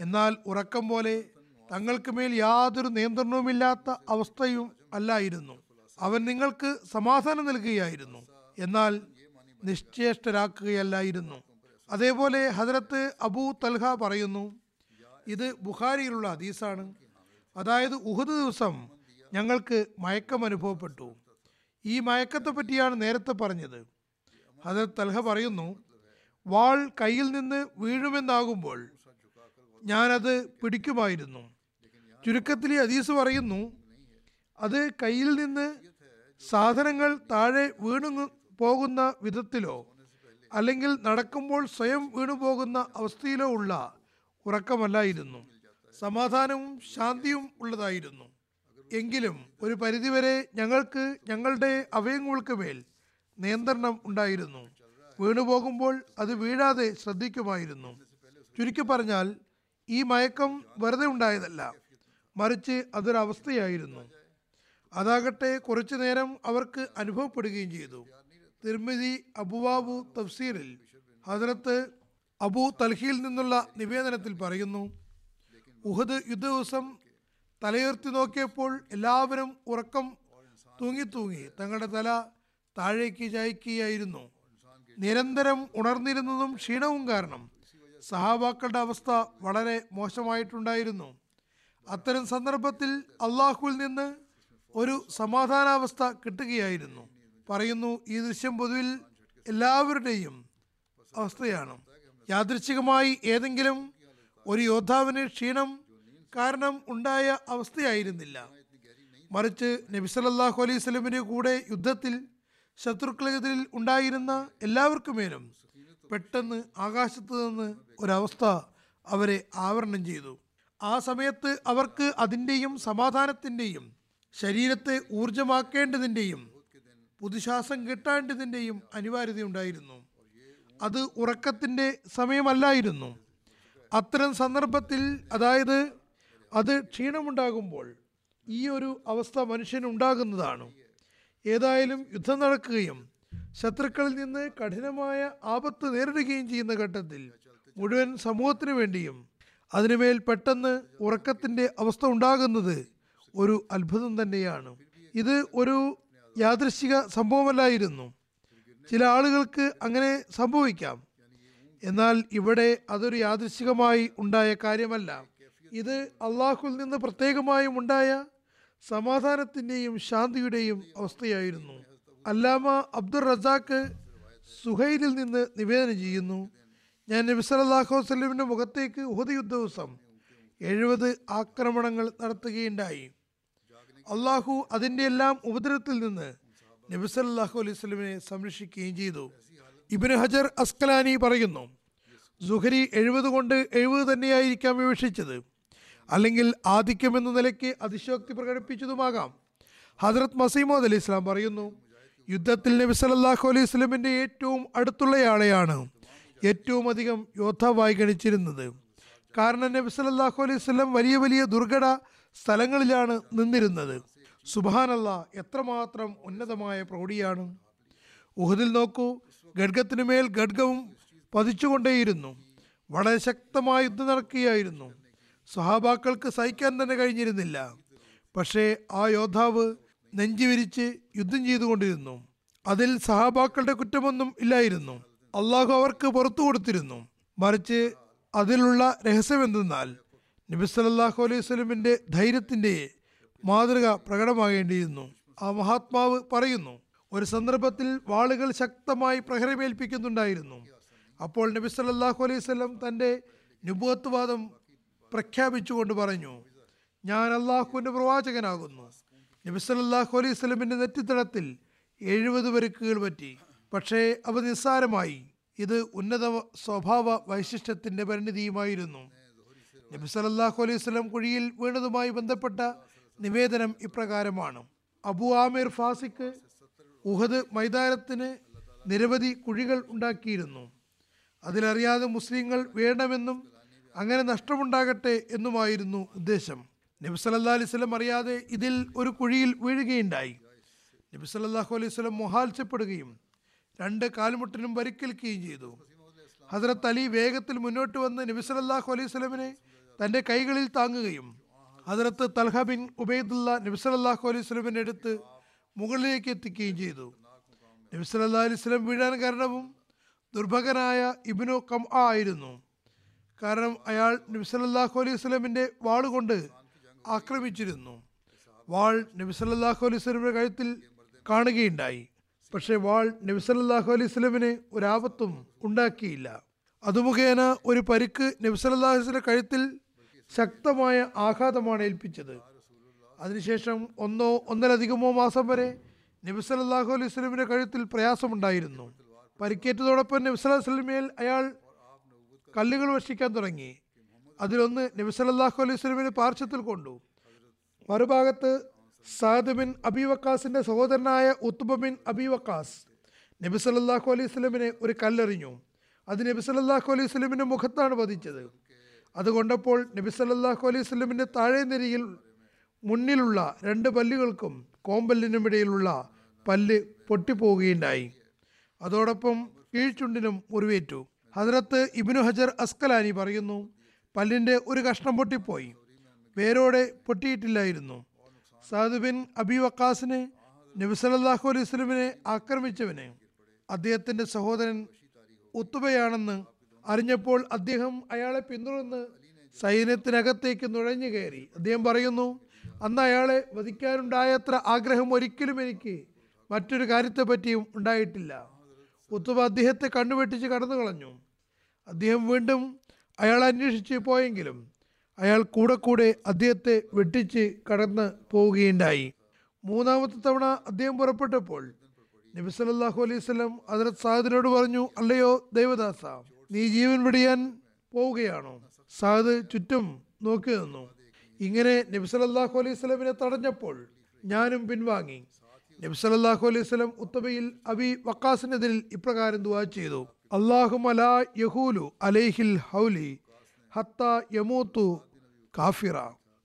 എന്നാൽ ഉറക്കം പോലെ തങ്ങൾക്ക് മേൽ യാതൊരു നിയന്ത്രണവുമില്ലാത്ത അവസ്ഥയും അല്ലായിരുന്നു. അവൻ നിങ്ങൾക്ക് സമാധാനം നൽകുകയായിരുന്നു. എന്നാൽ നിശ്ചേഷ്ടരാക്കുകയല്ലായിരുന്നു. അതേപോലെ ഹജരത്ത് അബൂ തൽഹ പറയുന്നു ഇത് ബുഖാരിയിലുള്ള ഹദീസാണ്. അതായത് ഉഹദ് ദിവസം ഞങ്ങൾക്ക് മയക്കം അനുഭവപ്പെട്ടു. ഈ മയക്കത്തെ പറ്റിയാണ് നേരത്തെ പറഞ്ഞത്. അത് തൽഹ പറയുന്നു വാൾ കയ്യിൽ നിന്ന് വീഴുമെന്നാകുമ്പോൾ ഞാനത് പിടിക്കുമായിരുന്നു. ചുരുക്കത്തിൽ അദീസ് പറയുന്നു അത് കയ്യിൽ നിന്ന് സാധനങ്ങൾ താഴെ വീണു പോകുന്ന വിധത്തിലോ അല്ലെങ്കിൽ നടക്കുമ്പോൾ സ്വയം വീണു പോകുന്ന അവസ്ഥയിലോ ഉള്ള ഉറക്കമല്ലായിരുന്നു. സമാധാനവും ശാന്തിയും ഉള്ളതായിരുന്നു. എങ്കിലും ഒരു പരിധിവരെ ഞങ്ങൾക്ക് ഞങ്ങളുടെ അവയവങ്ങൾക്ക് മേൽ നിയന്ത്രണം ഉണ്ടായിരുന്നു. വീണുപോകുമ്പോൾ അത് വീഴാതെ ശ്രദ്ധിക്കുമായിരുന്നു. ചുരുക്കി പറഞ്ഞാൽ ഈ മയക്കം വെറുതെ ഉണ്ടായതല്ല മറിച്ച് അതൊരവസ്ഥയായിരുന്നു അതാകട്ടെ കുറച്ചു നേരം അവർക്ക് അനുഭവപ്പെടുകയും ചെയ്തു. തിരുമിതി അബുവാബു തഫ്സീറിൽ ഹജറത്ത് അബു തൽഹിയിൽ നിന്നുള്ള നിവേദനത്തിൽ പറയുന്നു ഉഹദ് യുദ്ധ ദിവസം തലയുയർത്തി നോക്കിയപ്പോൾ എല്ലാവരും ഉറക്കം തൂങ്ങി തൂങ്ങി. തങ്ങളുടെ തല താഴേക്ക് ചായ്ക്കുകയായിരുന്നു. നിരന്തരം ഉണർന്നിരുന്നതും ക്ഷീണവും കാരണം സഹാബാക്കളുടെ അവസ്ഥ വളരെ മോശമായിട്ടുണ്ടായിരുന്നു. അത്തരം സന്ദർഭത്തിൽ അള്ളാഹുവിൽ നിന്ന് ഒരു സമാധാനാവസ്ഥ കിട്ടുകയായിരുന്നു. പറയുന്നു ഈ ദൃശ്യം പൊതുവിൽ എല്ലാവരുടെയും അവസ്ഥയാണ്. യാദൃച്ഛികമായി ഏതെങ്കിലും ഒരു യോദ്ധാവിന് ക്ഷീണം കാരണം ഉണ്ടായ അവസ്ഥയായിരുന്നില്ല. മറിച്ച് നബി സല്ലല്ലാഹു അലൈഹി സ്വലമിന്റെ കൂടെ യുദ്ധത്തിൽ ശത്രുക്കളെതിരിൽ ഉണ്ടായിരുന്ന എല്ലാവർക്കുമേലും പെട്ടെന്ന് ആകാശത്ത് നിന്ന് ഒരവസ്ഥ അവരെ ആവരണം ചെയ്തു. ആ സമയത്ത് അവർക്ക് അതിന്റെയും സമാധാനത്തിന്റെയും ശരീരത്തെ ഊർജമാക്കേണ്ടതിന്റെയും പുതുശ്വാസം കിട്ടേണ്ടതിന്റെയും അനിവാര്യതയുണ്ടായിരുന്നു അത് ഉറക്കത്തിന്റെ സമയമല്ലായിരുന്നു. അത്തരം സന്ദർഭത്തിൽ അതായത് അത് ക്ഷീണമുണ്ടാകുമ്പോൾ ഈ ഒരു അവസ്ഥ മനുഷ്യനുണ്ടാകുന്നതാണ്. ഏതായാലും യുദ്ധം നടക്കുകയും ശത്രുക്കളിൽ നിന്ന് കഠിനമായ ആപത്ത് നേരിടുകയും ചെയ്യുന്ന ഘട്ടത്തിൽ മുഴുവൻ സമൂഹത്തിനു വേണ്ടിയും അതിനുമേൽ പെട്ടെന്ന് ഉറക്കത്തിന്റെ അവസ്ഥ ഉണ്ടാകുന്നത് ഒരു അത്ഭുതം തന്നെയാണ്. ഇത് ഒരു യാദൃശിക സംഭവമല്ലായിരുന്നു. ചില ആളുകൾക്ക് അങ്ങനെ സംഭവിക്കാം. എന്നാൽ ഇവിടെ അതൊരു യാദൃശികമായി ഉണ്ടായ കാര്യമല്ല. ഇത് അള്ളാഹുൽ നിന്ന് പ്രത്യേകമായും ഉണ്ടായ സമാധാനത്തിന്റെയും ശാന്തിയുടെയും അവസ്ഥയായിരുന്നു. അല്ലാമ അബ്ദുൾ റസാഖ് സുഹൈലിൽ നിന്ന് നിവേദനം ചെയ്യുന്നു ഞാൻ നബി അലൈഹി വസല്ലമിന്റെ മുഖത്തേക്ക് ഉഹദ് യുദ്ധ ദിവസം എഴുപത് ആക്രമണങ്ങൾ നടത്തുകയുണ്ടായി. അള്ളാഹു അതിന്റെ എല്ലാം ഉപദ്രവത്തിൽ നിന്ന് നബി സല്ലല്ലാഹു അലൈഹി സ്വലമിനെ സംരക്ഷിക്കുകയും ചെയ്തു. ഇബ്നു ഹജർ അസ്കലാനി പറയുന്നു സുഹരി എഴുപത് കൊണ്ട് എഴുപത് തന്നെയായിരിക്കാം വിവക്ഷിച്ചത്. അല്ലെങ്കിൽ ആധിക്യം എന്ന നിലയ്ക്ക് അതിശോക്തി പ്രകടിപ്പിച്ചതുമാകാം. ഹജ്രത് മസീമോദ് അലി ഇസ്ലാം പറയുന്നു യുദ്ധത്തിൽ നബി സലല്ലാഹു അലൈഹി സ്വലമിന്റെ ഏറ്റവും അടുത്തുള്ളയാളെയാണ് ഏറ്റവും അധികം യോദ്ധാവായി ഗണിച്ചിരുന്നത്. കാരണം നബി സലല്ലാഹു അലൈഹി സ്വലം വലിയ വലിയ ദുർഘട സ്ഥലങ്ങളിലാണ് നിന്നിരുന്നത്. സുബാനല്ല എത്രമാത്രം ഉന്നതമായ പ്രൗഢിയാണ്. ഉഹദിൽ നോക്കൂ ഖഡ്ഗത്തിനു മേൽ ഖഡ്ഗവും പതിച്ചുകൊണ്ടേയിരുന്നു. വളരെ ശക്തമായ യുദ്ധം നടക്കുകയായിരുന്നു. സഹാബാക്കൾക്ക് സഹിക്കാൻ തന്നെ കഴിഞ്ഞിരുന്നില്ല. പക്ഷേ ആ യോദ്ധാവ് നെഞ്ചുവിരിച്ച് യുദ്ധം ചെയ്തുകൊണ്ടിരുന്നു. അതിൽ സഹാബാക്കളുടെ കുറ്റമൊന്നും ഇല്ലായിരുന്നു. അള്ളാഹു അവർക്ക് പുറത്തു കൊടുത്തിരുന്നു. മറിച്ച് അതിലുള്ള രഹസ്യം എന്തെന്നാൽ നബി സല്ലല്ലാഹു അലൈഹി സ്വലമിന്റെ ധൈര്യത്തിന്റെ മാതൃക പ്രകടമാകേണ്ടിയിരുന്നു. ആ മഹാത്മാവ് പറയുന്നു ഒരു സന്ദർഭത്തിൽ വാളുകൾ ശക്തമായി പ്രഹരമേൽപ്പിക്കുന്നുണ്ടായിരുന്നു. അപ്പോൾ നബി സല്ലല്ലാഹു അലൈഹി സ്വലം തന്റെ നുബുവത്വവാദം പ്രഖ്യാപിച്ചുകൊണ്ട് പറഞ്ഞു ഞാൻ അള്ളാഹുവിന്റെ പ്രവാചകനാകുന്നു. നബി സല്ലല്ലാഹു അലൈഹി സ്വലമിന്റെ നെറ്റിത്തടത്തിൽ എഴുപത് പരുക്കുകൾ പറ്റി. പക്ഷേ അവ നിസ്സാരമായി. ഇത് ഉന്നത സ്വഭാവ വൈശിഷ്ട്യത്തിന്റെ പരിണിതിയുമായിരുന്നു. നബി സല്ലല്ലാഹു അലൈഹി സ്വലം കുഴിയിൽ വീണതുമായി ബന്ധപ്പെട്ട നിവേദനം ഇപ്രകാരമാണ്. അബു ആമിർ ഫാസിക്ക് ഉഹദ് മൈതാനത്തിന് നിരവധി കുഴികൾ ഉണ്ടാക്കിയിരുന്നു. അതിലറിയാതെ മുസ്ലിങ്ങൾ വേണമെന്നും അങ്ങനെ നഷ്ടമുണ്ടാകട്ടെ എന്നുമായിരുന്നു ഉദ്ദേശം. നബി സല്ലാ അലൈഹി സ്വലം അറിയാതെ ഇതിൽ ഒരു കുഴിയിൽ വീഴുകയുണ്ടായി. നബി സല്ലല്ലാഹു അലൈഹി സ്വലം മൊഹാത്സ്യപ്പെടുകയും രണ്ട് കാൽമുട്ടിനും പരിക്കേൽക്കുകയും ചെയ്തു. ഹസരത്ത് അലി വേഗത്തിൽ മുന്നോട്ട് വന്ന് നബി സല്ലല്ലാഹു അലൈഹി സ്വലമിനെ തന്റെ കൈകളിൽ താങ്ങുകയും ഹസരത്ത് തൽഹ ബിൻ ഉബൈദുള്ള നബി സല്ലല്ലാഹു അലൈഹി സ്വലമിന്റെ അടുത്ത് മുകളിലേക്ക് എത്തിക്കുകയും ചെയ്തു. നബി സല്ലാ അലൈഹി സ്വലം വീഴാൻ കാരണവും ദുർഭകനായ ഇബ്നു കം ആയിരുന്നു. കാരണം അയാൾ നബിസലല്ലാഹു അലൈഹി സ്വലമിന്റെ വാളുകൊണ്ട് ആക്രമിച്ചിരുന്നു. വാൾ നബിസലല്ലാഹു അലൈഹി സ്വലമിന്റെ കഴുത്തിൽ കാണുകയുണ്ടായി. പക്ഷേ വാൾ നബിസലല്ലാഹു അലൈഹി സ്വലമിന് ഒരാപത്തും ഉണ്ടാക്കിയില്ല. അതുമുഖേന ഒരു പരിക്ക് നബിസലല്ലാഹു അലൈഹി കഴുത്തിൽ ശക്തമായ ആഘാതമാണ് ഏൽപ്പിച്ചത്. അതിനുശേഷം ഒന്നോ ഒന്നിലധികമോ മാസം വരെ നബിസലല്ലാഹു അലൈഹി സ്വലമിന്റെ കഴുത്തിൽ പ്രയാസമുണ്ടായിരുന്നു. പരിക്കേറ്റതോടൊപ്പം നബി സല്ലല്ലാഹു അലൈഹി സ്വലമയിൽ അയാൾ കല്ലുകൾ വർഷിക്കാൻ തുടങ്ങി. അതിലൊന്ന് നബി സല്ലല്ലാഹു അലൈഹി സ്വലമിന് പാർശ്വത്തിൽ കൊണ്ടു. മറുഭാഗത്ത് സാദ് ബിൻ അബി വക്കാസിന്റെ സഹോദരനായ ഉത്തുബ ബിൻ അബി വക്കാസ് നബി സല്ലല്ലാഹു അലൈഹി സ്വലമിനെ ഒരു കല്ലെറിഞ്ഞു. അത് നബി സല്ലല്ലാഹു അലൈഹി സ്വലമിന്റെ മുഖത്താണ് പതിച്ചത്. അത് കൊണ്ടപ്പോൾ നബി സല്ലല്ലാഹു അലൈഹി സ്വലമിന്റെ താഴെ നിരയിൽ മുന്നിലുള്ള രണ്ട് പല്ലുകൾക്കും കോമ്പല്ലിനും ഇടയിലുള്ള പല്ല് പൊട്ടിപ്പോവുകയുണ്ടായി അതോടൊപ്പം കീഴ്ചുണ്ടിനും മുറിവേറ്റു. ഹജറത്ത് ഇബിനു ഹജർ അസ്കലാനി പറയുന്നു പല്ലിന്റെ ഒരു കഷ്ണം പൊട്ടിപ്പോയി വേരോടെ പൊട്ടിയിട്ടില്ലായിരുന്നു. സാദ് ബിൻ അബി വക്കാസിനെ നബി സല്ലല്ലാഹു അലൈഹി സ്വലമിനെ ആക്രമിച്ചവന് അദ്ദേഹത്തിന്റെ സഹോദരൻ ഉത്തുബയാണെന്ന് അറിഞ്ഞപ്പോൾ അദ്ദേഹം അയാളെ പിന്തുടർന്ന് സൈന്യത്തിനകത്തേക്ക് നുഴഞ്ഞു കയറി. അദ്ദേഹം പറയുന്നു അന്ന് അയാളെ വധിക്കാനുണ്ടായത്ര ആഗ്രഹം ഒരിക്കലും എനിക്ക് മറ്റൊരു കാര്യത്തെപ്പറ്റിയും ഉണ്ടായിട്ടില്ല. ഉത്തുബ അദ്ദേഹത്തെ കണ്ണുവെട്ടിച്ച് കടന്നു കളഞ്ഞു അദ്ദേഹം വീണ്ടും അയാളെ അന്വേഷിച്ച് പോയെങ്കിലും അയാൾ കൂടെ കൂടെ അദ്ദേഹത്തെ വെട്ടിച്ച് കടന്ന് പോവുകയുണ്ടായി. മൂന്നാമത്തെ തവണ അദ്ദേഹം പുറപ്പെട്ടപ്പോൾ നബി സല്ലല്ലാഹു അലൈഹി വസല്ലം ഹദ്രത്ത് സാദിനോട് പറഞ്ഞു അല്ലയോ ദേവദാസ നീ ജീവൻ വെടിയാൻ പോവുകയാണോ? സാദ് ചുറ്റും നോക്കി നിന്നു. ഇങ്ങനെ നബി സല്ലല്ലാഹു അലൈഹി വസല്ലമിനെ തടഞ്ഞപ്പോൾ ഞാനും പിൻവാങ്ങി. നബി സല്ലല്ലാഹു അലൈഹി വസല്ലം ഉത്തബയിൽ അബി വക്കാസിനെതിരിൽ ഇപ്രകാരം ദുവാ ചെയ്തു. അല്ലാഹുമ യഹൂലു അലൈഹിൽ ഹൗലി കാഫിറ.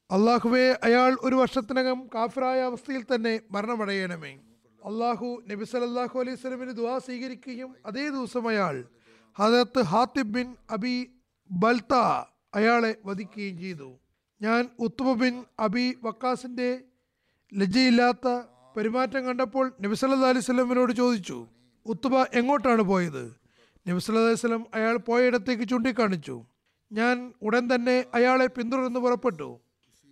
അള്ളാഹുവെ അയാൾ ഒരു വർഷത്തിനകം കാഫിറായ അവസ്ഥയിൽ തന്നെ മരണമടയണമേ. അള്ളാഹു നബി സല്ലല്ലാഹു അലൈഹി സ്വലമിന് ദുവാ സ്വീകരിക്കുകയും അതേ ദിവസം അയാൾ ഹദത്ത് ഹാത്തിബ് ബിൻ അബി ബൽത്ത അയാളെ വധിക്കുകയും ചെയ്തു. ഞാൻ ഉത്തുമ ബിൻ അബി വക്കാസിന്റെ ലജ്ജയില്ലാത്ത പെരുമാറ്റം കണ്ടപ്പോൾ നബി സല്ലാ അലൈഹി സ്വലമിനോട് ചോദിച്ചു ഉത്തുബ എങ്ങോട്ടാണ് പോയത്? നബി സല്ലല്ലാഹു അലൈഹി വസല്ലം അയാൾ പോയയിടത്തേക്ക് ചൂണ്ടിക്കാണിച്ചു. ഞാൻ ഉടൻ തന്നെ അയാളെ പിന്തുടർന്ന് പുറപ്പെട്ടു.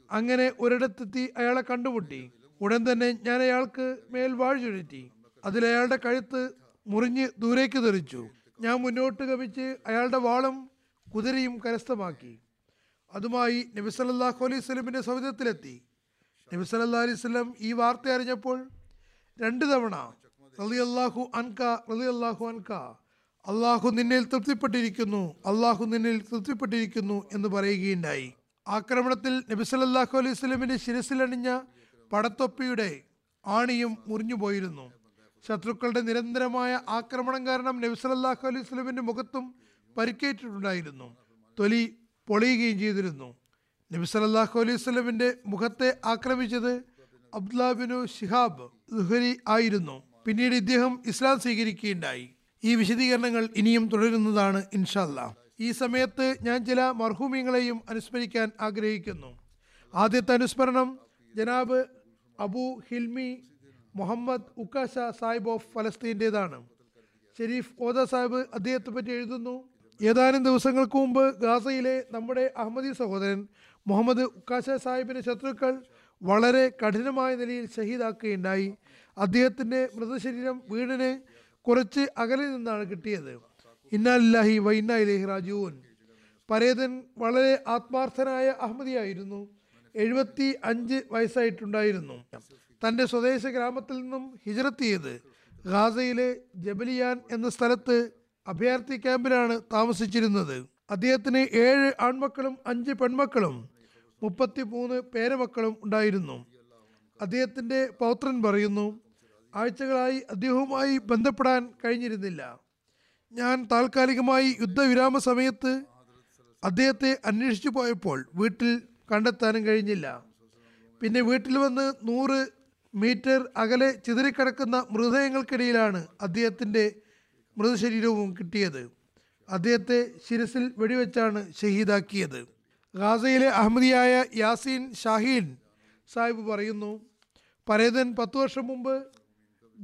അങ്ങനെ ഒരിടത്തെത്തി അയാളെ കണ്ടുമുട്ടി. ഉടൻ തന്നെ ഞാൻ അയാൾക്ക് മേൽ വാഴ ചുഴറ്റി അതിൽ അയാളുടെ കഴുത്ത് മുറിഞ്ഞ് ദൂരേക്ക് തെറിച്ചു. ഞാൻ മുന്നോട്ട് ഗമിച്ച് അയാളുടെ വാളും കുതിരയും കരസ്ഥമാക്കി. അതുമായി നബി സല്ലല്ലാഹു അലൈഹി സ്വലമിന്റെ സൗധത്തിലെത്തി നബി സല്ലല്ലാഹു അലൈഹി സ്വലം ഈ വാർത്ത അറിഞ്ഞപ്പോൾ രണ്ട് തവണ റളിയല്ലാഹു അൻക റളിയല്ലാഹു അൻക അള്ളാഹു നിന്നിൽ തൃപ്തിപ്പെട്ടിരിക്കുന്നു അള്ളാഹു നിന്നിൽ തൃപ്തിപ്പെട്ടിരിക്കുന്നു എന്ന് പറയുകയുണ്ടായി. ആക്രമണത്തിൽ നബി സല്ലല്ലാഹു അലൈഹി സ്വലമിന്റെ ശിരസിലണിഞ്ഞ പടത്തൊപ്പിയുടെ ആണിയും മുറിഞ്ഞുപോയിരുന്നു ശത്രുക്കളുടെ നിരന്തരമായ ആക്രമണം കാരണം നബി സല്ലല്ലാഹു അലൈഹി സ്വലമിന്റെ മുഖത്തും പരിക്കേറ്റിട്ടുണ്ടായിരുന്നു. തൊലി പൊളിയുകയും ചെയ്തിരുന്നു. നബി സല്ലല്ലാഹു അലൈഹി സ്വലമിന്റെ മുഖത്തെ ആക്രമിച്ചത് അബ്ദുല്ലാബിനു ഷിഹാബ് ദുഹരി ആയിരുന്നു. പിന്നീട് ഇദ്ദേഹം ഇസ്ലാം സ്വീകരിക്കുകയുണ്ടായി. ഈ വിശദീകരണങ്ങൾ ഇനിയും തുടരുന്നതാണ് ഇൻഷല്ല ഈ സമയത്ത് ഞാൻ ചില മർഹൂമിങ്ങളെയും അനുസ്മരിക്കാൻ ആഗ്രഹിക്കുന്നു. ആദ്യത്തെ അനുസ്മരണം ജനാബ് അബു ഹിൽമി മുഹമ്മദ് ഉക്കാശ സാഹിബ് ഓഫ് ഫലസ്തീന്റെതാണ്. ഷെരീഫ് ഓദ സാഹിബ് അദ്ദേഹത്തെ പറ്റി എഴുതുന്നു. ഏതാനും ദിവസങ്ങൾക്ക് മുമ്പ് ഗാസയിലെ നമ്മുടെ അഹമ്മദി സഹോദരൻ മുഹമ്മദ് ഉക്കാശ സാഹിബിന്റെ ശത്രുക്കൾ വളരെ കഠിനമായ നിലയിൽ ഷഹീദാക്കുകയുണ്ടായി. അദ്ദേഹത്തിന്റെ മൃതശരീരം വീടിന് കുറച്ച് അകലിൽ നിന്നാണ് കിട്ടിയത്. ഇന്നാലില്ലാഹി വൈന്ന ഇലഹി രാജുവൻ പരേതൻ വളരെ ആത്മാർത്ഥനായ അഹമ്മദിയായിരുന്നു. എഴുപത്തി അഞ്ച് വയസ്സായിട്ടുണ്ടായിരുന്നു. തന്റെ സ്വദേശ ഗ്രാമത്തിൽ നിന്നും ഹിജറത്ത് ചെയ്ത് ഗാസയിലെ ജബലിയാൻ എന്ന സ്ഥലത്ത് അഭയാർത്ഥി ക്യാമ്പിലാണ് താമസിച്ചിരുന്നത്. അദ്ദേഹത്തിന് ഏഴ് ആൺമക്കളും അഞ്ച് പെൺമക്കളും മുപ്പത്തി മൂന്ന് പേരമക്കളും ഉണ്ടായിരുന്നു. അദ്ദേഹത്തിന്റെ പൗത്രൻ പറയുന്നു ആഴ്ചകളായി അദ്ദേഹവുമായി ബന്ധപ്പെടാൻ കഴിഞ്ഞിരുന്നില്ല. ഞാൻ താൽക്കാലികമായി യുദ്ധവിരാമ സമയത്ത് അദ്ദേഹത്തെ അന്വേഷിച്ചു പോയപ്പോൾ വീട്ടിൽ കണ്ടെത്താനും കഴിഞ്ഞില്ല. പിന്നെ വീട്ടിൽ വന്ന് നൂറ് മീറ്റർ അകലെ ചിതറിക്കിടക്കുന്ന മൃതദേഹങ്ങൾക്കിടയിലാണ് അദ്ദേഹത്തിന്റെ മൃതശരീരവും കിട്ടിയത്. അദ്ദേഹത്തെ ശിരസിൽ വെടിവെച്ചാണ് ഷഹീദാക്കിയത്. ഗാസയിലെ അഹമ്മദിയായ യാസീൻ ഷാഹീൻ സാഹിബ് പറയുന്നു പരേതൻ പത്തു വർഷം മുമ്പ്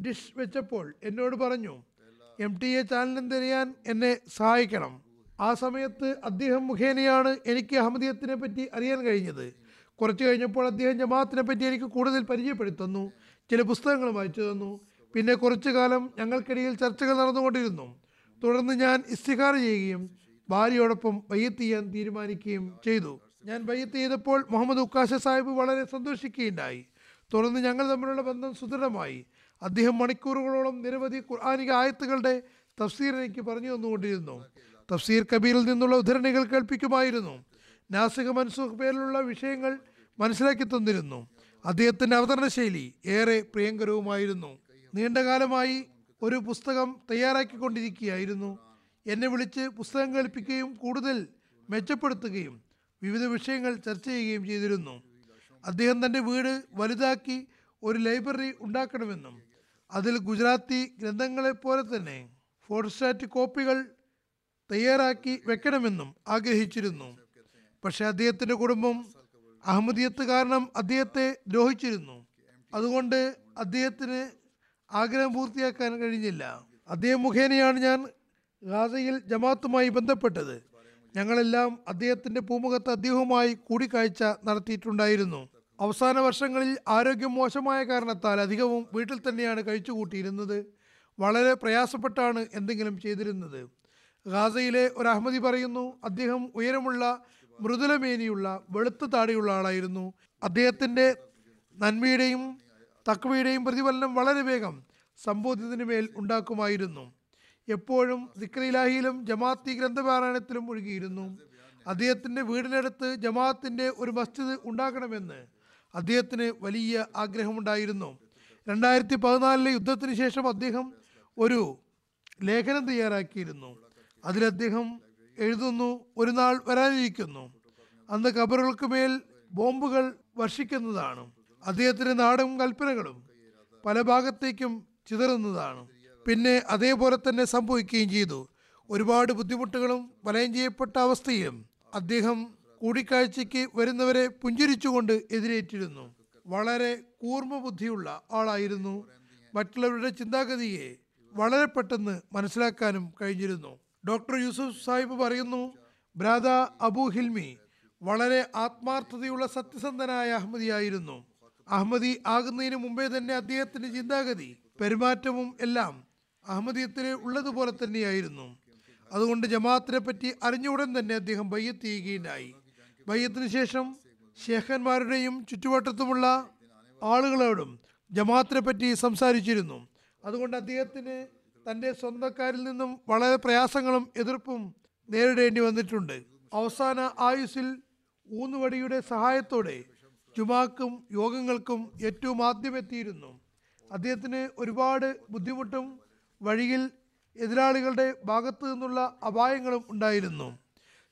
ഡിഷ് വെച്ചപ്പോൾ എന്നോട് പറഞ്ഞു എം ടി എ ചാനലും തിരയാൻ എന്നെ സഹായിക്കണം. ആ സമയത്ത് അദ്ദേഹം മുഖേനയാണ് എനിക്ക് അഹമ്മദിയത്തിനെ പറ്റി അറിയാൻ കഴിഞ്ഞത്. കുറച്ച് കഴിഞ്ഞപ്പോൾ അദ്ദേഹം ജമാഅത്തിനെ പറ്റി എനിക്ക് കൂടുതൽ പരിചയപ്പെടുത്തുന്നു ചില പുസ്തകങ്ങൾ വായിച്ചു തന്നു. പിന്നെ കുറച്ചു കാലം ഞങ്ങൾക്കിടയിൽ ചർച്ചകൾ നടന്നുകൊണ്ടിരുന്നു. തുടർന്ന് ഞാൻ ഇസ്തിഹാർ ചെയ്യുകയും ഭാര്യയോടൊപ്പം ബയ്യത്ത് ചെയ്യാൻ തീരുമാനിക്കുകയും ചെയ്തു. ഞാൻ ബയ്യത്ത് ചെയ്തപ്പോൾ മുഹമ്മദ് ഉക്കാശ സാഹിബ് വളരെ സന്തോഷിക്കുകയുണ്ടായി. തുടർന്ന് ഞങ്ങൾ തമ്മിലുള്ള ബന്ധം സുദൃഢമായി. അദ്ദേഹം മണിക്കൂറുകളോളം നിരവധി ഖുർആാനിക ആയത്തുകളുടെ തഫ്സീർ എനിക്ക് പറഞ്ഞു തന്നുകൊണ്ടിരുന്നു. തഫ്സീർ കബീറിൽ നിന്നുള്ള ഉദ്ധരണികൾ കേൾപ്പിക്കുമായിരുന്നു. നാസിക മൻസൂഖ് പേരിലുള്ള വിഷയങ്ങൾ മനസ്സിലാക്കി തന്നിരുന്നു. അദ്ദേഹത്തിന്റെ അവതരണ ശൈലി ഏറെ പ്രിയങ്കരവുമായിരുന്നു. നീണ്ടകാലമായി ഒരു പുസ്തകം തയ്യാറാക്കിക്കൊണ്ടിരിക്കുകയായിരുന്നു. എന്നെ വിളിച്ച് പുസ്തകം കേൾപ്പിക്കുകയും കൂടുതൽ മെച്ചപ്പെടുത്തുകയും വിവിധ വിഷയങ്ങൾ ചർച്ച ചെയ്യുകയും ചെയ്തിരുന്നു. അദ്ദേഹം തന്റെ വീട് വലുതാക്കി ഒരു ലൈബ്രറി ഉണ്ടാക്കണമെന്നും അതിൽ ഗുജറാത്തി ഗ്രന്ഥങ്ങളെ പോലെ തന്നെ ഫോട്ടോസ്റ്റാറ്റ് കോപ്പികൾ തയ്യാറാക്കി വെക്കണമെന്നും ആഗ്രഹിച്ചിരുന്നു. പക്ഷേ അദ്ദേഹത്തിന്റെ കുടുംബം അഹമ്മദിയത്ത് കാരണം അദ്ദേഹത്തെ ദ്രോഹിച്ചിരുന്നു. അതുകൊണ്ട് അദ്ദേഹത്തിന് ആഗ്രഹം പൂർത്തിയാക്കാൻ കഴിഞ്ഞില്ല. അദ്ദേഹം മുഖേനയാണ് ഞാൻ ഗാസയിൽ ജമാത്തുമായി ബന്ധപ്പെട്ടത്. ഞങ്ങളെല്ലാം അദ്ദേഹത്തിന്റെ പൂമുഖത്ത് അദ്ദേഹവുമായി കൂടിക്കാഴ്ച നടത്തിയിട്ടുണ്ടായിരുന്നു. അവസാന വർഷങ്ങളിൽ ആരോഗ്യം മോശമായ കാരണത്താൽ അധികവും വീട്ടിൽ തന്നെയാണ് കഴിച്ചുകൂട്ടിയിരുന്നത്. വളരെ പ്രയാസപ്പെട്ടാണ് എന്തെങ്കിലും ചെയ്തിരുന്നത്. ഗാസയിലെ ഒരു അഹമ്മദി പറയുന്നു അദ്ദേഹം ഉയരമുള്ള മൃദുലമേനിയുള്ള വെളുത്ത താടിയുള്ള ആളായിരുന്നു. അദ്ദേഹത്തിന്റെ നന്മയുടെയും തക്വയുടെയും പ്രതിഫലനം വളരെ വേഗം സംബോധിതന് മേൽ ഉണ്ടാക്കുമായിരുന്നു. എപ്പോഴും ദിക്രയിലാഹിയിലും ജമാഅത്തി ഗ്രന്ഥപാരായണത്തിലും ഒഴുകിയിരുന്നു. അദ്ദേഹത്തിന്റെ വീടിനടുത്ത് ജമാഅത്തിന്റെ ഒരു മസ്ജിദ് ഉണ്ടാക്കണമെന്ന് അദ്ദേഹത്തിന് വലിയ ആഗ്രഹമുണ്ടായിരുന്നു. രണ്ടായിരത്തി പതിനാലിലെ യുദ്ധത്തിന് ശേഷം അദ്ദേഹം ഒരു ലേഖനം തയ്യാറാക്കിയിരുന്നു. അതിൽ അദ്ദേഹം എഴുതുന്നു ഒരു നാൾ വരാനിരിക്കുന്നു. അന്ന് കബറുകൾക്ക് മേൽ ബോംബുകൾ വർഷിക്കുന്നതാണ്. അദ്ദേഹത്തിന്റെ നാടും കൽപ്പനകളും പല ഭാഗത്തേക്കും ചിതറുന്നതാണ്. പിന്നെ അതേപോലെ തന്നെ സംഭവിക്കുകയും ചെയ്തു. ഒരുപാട് ബുദ്ധിമുട്ടുകളും വലയം ചെയ്യപ്പെട്ട അവസ്ഥയിലും അദ്ദേഹം കൂടിക്കാഴ്ചയ്ക്ക് വരുന്നവരെ പുഞ്ചിരിച്ചുകൊണ്ട് എതിരേറ്റിരുന്നു. വളരെ കൂർമ്മ ബുദ്ധിയുള്ള ആളായിരുന്നു. മറ്റുള്ളവരുടെ ചിന്താഗതിയെ വളരെ പെട്ടെന്ന് മനസ്സിലാക്കാനും കഴിഞ്ഞിരുന്നു. ഡോക്ടർ യൂസുഫ് സാഹിബ് പറയുന്നു ബ്രാദ അബു ഹിൽമി വളരെ ആത്മാർത്ഥതയുള്ള സത്യസന്ധനായ അഹമ്മദിയായിരുന്നു. അഹമ്മദി ആകുന്നതിന് മുമ്പേ തന്നെ അദ്ദേഹത്തിന്റെ ചിന്താഗതി പെരുമാറ്റവും എല്ലാം അഹമ്മദീയത്തിന് ഉള്ളതുപോലെ തന്നെയായിരുന്നു. അതുകൊണ്ട് ജമാഅത്തിനെ പറ്റി അറിഞ്ഞ ഉടൻ തന്നെ അദ്ദേഹം ബയ്യത്ത് ബയ്യത്തിന് ശേഷം ഷേഖന്മാരുടെയും ചുറ്റുവട്ടത്തുമുള്ള ആളുകളോടും ജമാഅത്തിനെ പറ്റി സംസാരിച്ചിരുന്നു. അതുകൊണ്ട് അദ്ദേഹത്തിന് തന്റെ സ്വന്തക്കാരിൽ നിന്നും വളരെ പ്രയാസങ്ങളും എതിർപ്പും നേരിടേണ്ടി വന്നിട്ടുണ്ട്. അവസാന ആയുസ്സിൽ ഊന്നുവടിയുടെ സഹായത്തോടെ ജുമാക്കും യോഗങ്ങൾക്കും ഏറ്റവും ആദ്യം എത്തിയിരുന്നു. അദ്ദേഹത്തിന് ഒരുപാട് ബുദ്ധിമുട്ടും വഴിയിൽ എതിരാളികളുടെ ഭാഗത്തു നിന്നുള്ള അപായങ്ങളും ഉണ്ടായിരുന്നു.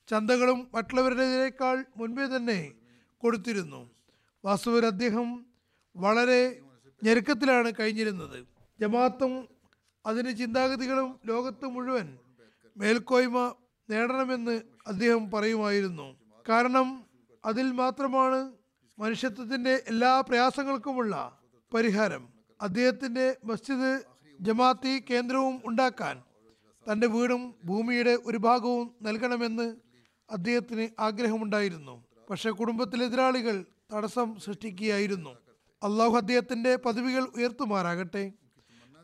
ചന്തകളും മറ്റുള്ളവരുടേതിനേക്കാൾ മുൻപേ തന്നെ കൊടുത്തിരുന്നു. വാസ്തുവിൽ അദ്ദേഹം വളരെ ഞെരുക്കത്തിലാണ് കഴിഞ്ഞിരുന്നത്. ജമാത്തും അതിന് ചിന്താഗതികളും ലോകത്ത് മുഴുവൻ മേൽക്കോയ്മ നേടണമെന്ന് അദ്ദേഹം പറയുമായിരുന്നു. കാരണം അതിൽ മാത്രമാണ് മനുഷ്യത്വത്തിന്റെ എല്ലാ പ്രയാസങ്ങൾക്കുമുള്ള പരിഹാരം. അദ്ദേഹത്തിന്റെ മസ്ജിദ് ജമാഅത്തി കേന്ദ്രവും ഉണ്ടാക്കാൻ തന്റെ വീടും ഭൂമിയുടെ ഒരു ഭാഗവും നൽകണമെന്ന് അദ്ദേഹത്തിന് ആഗ്രഹമുണ്ടായിരുന്നു. പക്ഷെ കുടുംബത്തിലെ എതിരാളികൾ തടസ്സം സൃഷ്ടിക്കുകയായിരുന്നു. അള്ളാഹു അദ്ദേഹത്തിന്റെ പദവികൾ ഉയർത്തുമാറാകട്ടെ.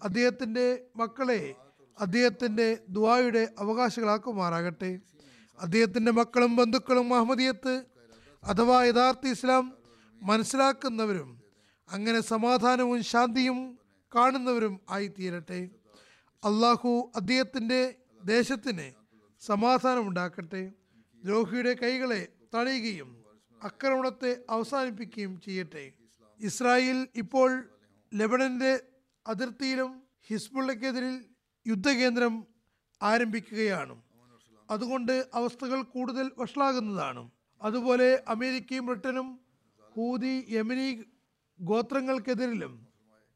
അദ്ദേഹത്തിന്റെ മക്കളെ അദ്ദേഹത്തിന്റെ ദുആയുടെ അവകാശികളാക്കുമാറാകട്ടെ. അദ്ദേഹത്തിന്റെ മക്കളും ബന്ധുക്കളും അഹമ്മദിയത്ത് അഥവാ യഥാർത്ഥ ഇസ്ലാം മനസ്സിലാക്കുന്നവരും അങ്ങനെ സമാധാനവും ശാന്തിയും കാണുന്നവരും ആയിത്തീരട്ടെ. അള്ളാഹു അദ്ദേഹത്തിന്റെ ദേശത്തിന് സമാധാനമുണ്ടാക്കട്ടെ. ദ്രോഹിയുടെ കൈകളെ തടയുകയും ആക്രമണത്തെ അവസാനിപ്പിക്കുകയും ചെയ്യട്ടെ. ഇസ്രായേൽ ഇപ്പോൾ ലെബണന്റെ അതിർത്തിയിലും ഹിസ്ബുള്ളക്കെതിരിൽ യുദ്ധകേന്ദ്രം ആരംഭിക്കുകയാണ്. അതുകൊണ്ട് അവസ്ഥകൾ കൂടുതൽ വഷളാകുന്നതാണ്. അതുപോലെ അമേരിക്കയും ബ്രിട്ടനും ഹൂതി യമനി ഗോത്രങ്ങൾക്കെതിരിലും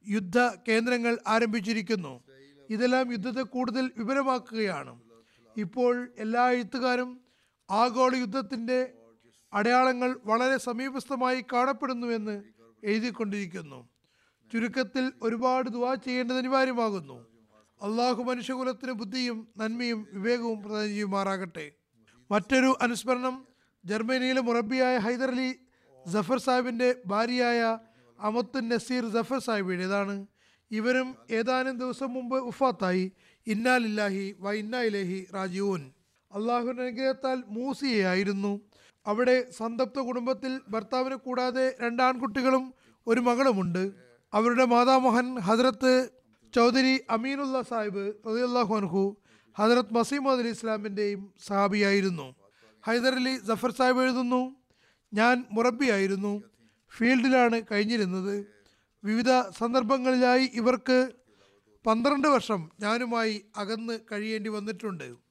യുദ്ധ കേന്ദ്രങ്ങൾ ആരംഭിച്ചിരിക്കുന്നു. ഇതെല്ലാം യുദ്ധത്തെ കൂടുതൽ വിപുലമാക്കുകയാണ്. ഇപ്പോൾ എല്ലാ എഴുത്തുകാരും ആഗോള യുദ്ധത്തിന്റെ അടയാളങ്ങൾ വളരെ സമീപസ്ഥമായി കാണപ്പെടുന്നുവെന്ന് എഴുതിക്കൊണ്ടിരിക്കുന്നു. ചുരുക്കത്തിൽ ഒരുപാട് ദുവാ ചെയ്യേണ്ടത് അനിവാര്യമാകുന്നു. അള്ളാഹു മനുഷ്യകുലത്തിന് ബുദ്ധിയും നന്മയും വിവേകവും പ്രദാനം ചെയ്യുമാറാകട്ടെ. മറ്റൊരു അനുസ്മരണം ജർമ്മനിയിലെ മുറബിയായ ഹൈദർ അലി ജഫർ സാഹിബിന്റെ ഭാര്യയായ അമത്തുൻ നസീർ ജഫർ സാഹിബിയുടേതാണ്. ഇവരും ഏതാനും ദിവസം മുമ്പ് ഉഫാത്തായി ഇന്നാലില്ലാഹി വ ഇന്നായിലേഹി റാജീവൂൻ അള്ളാഹുവിന്റെ അനുഗ്രഹത്താൽ മൂസിയായിരുന്നു അവിടെ സന്തപ്ത കുടുംബത്തിൽ ഭർത്താവിനെ കൂടാതെ രണ്ട് ആൺകുട്ടികളും ഒരു മകളുമുണ്ട്. അവരുടെ മാതാമഹൻ ഹജ്രത്ത് ചൗധരി അമീനുള്ള സാഹിബ് റളിയല്ലാഹു അൻഹു ഹസ്രത്ത് മസീമദ് അലി ഇസ്ലാമിന്റെയും സഹാബിയായിരുന്നു. ഹൈദർ അലി ജഫർ സാഹിബ് എഴുതുന്നു ഞാൻ മുറബിയായിരുന്നു ഫീൽഡിലാണ് കഴിഞ്ഞിരുന്നത്. വിവിധ സന്ദർഭങ്ങളിലായി ഇവർക്ക് പന്ത്രണ്ട് വർഷം ഞാനുമായി അകന്ന് കഴിയേണ്ടി വന്നിട്ടുണ്ട്.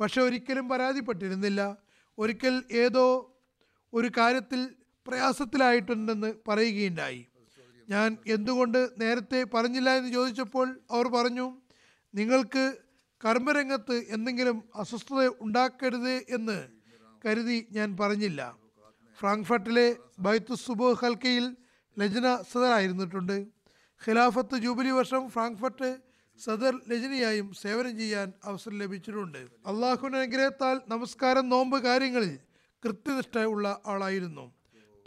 പക്ഷെ ഒരിക്കലും പരാതിപ്പെട്ടിരുന്നില്ല. ഒരിക്കൽ ഏതോ ഒരു കാര്യത്തിൽ പ്രയാസത്തിലായിട്ടുണ്ടെന്ന് പറയുകയുണ്ടായി. ഞാൻ എന്തുകൊണ്ട് നേരത്തെ പറഞ്ഞില്ല എന്ന് ചോദിച്ചപ്പോൾ അവർ പറഞ്ഞു നിങ്ങൾക്ക് കർമ്മരംഗത്ത് എന്തെങ്കിലും അസ്വസ്ഥത ഉണ്ടാക്കരുത് എന്ന് കരുതി ഞാൻ പറഞ്ഞില്ല. ഫ്രാങ്ക്ഫർട്ടിലെ ബൈത്തു സുബോ ഹൽക്കയിൽ ലജ്ന സദറായിരുന്നിട്ടുണ്ട്. ഖിലാഫത്ത് ജൂബിലി വർഷം ഫ്രാങ്ക്ഫർട്ട് സദർ രചനയായും സേവനം ചെയ്യാൻ അവസരം ലഭിച്ചിട്ടുണ്ട്. അള്ളാഹുവിന്റെ അനുഗ്രഹത്താൽ നമസ്കാരം നോമ്പ് കാര്യങ്ങളിൽ കൃത്യനിഷ്ഠ ഉള്ള ആളായിരുന്നു.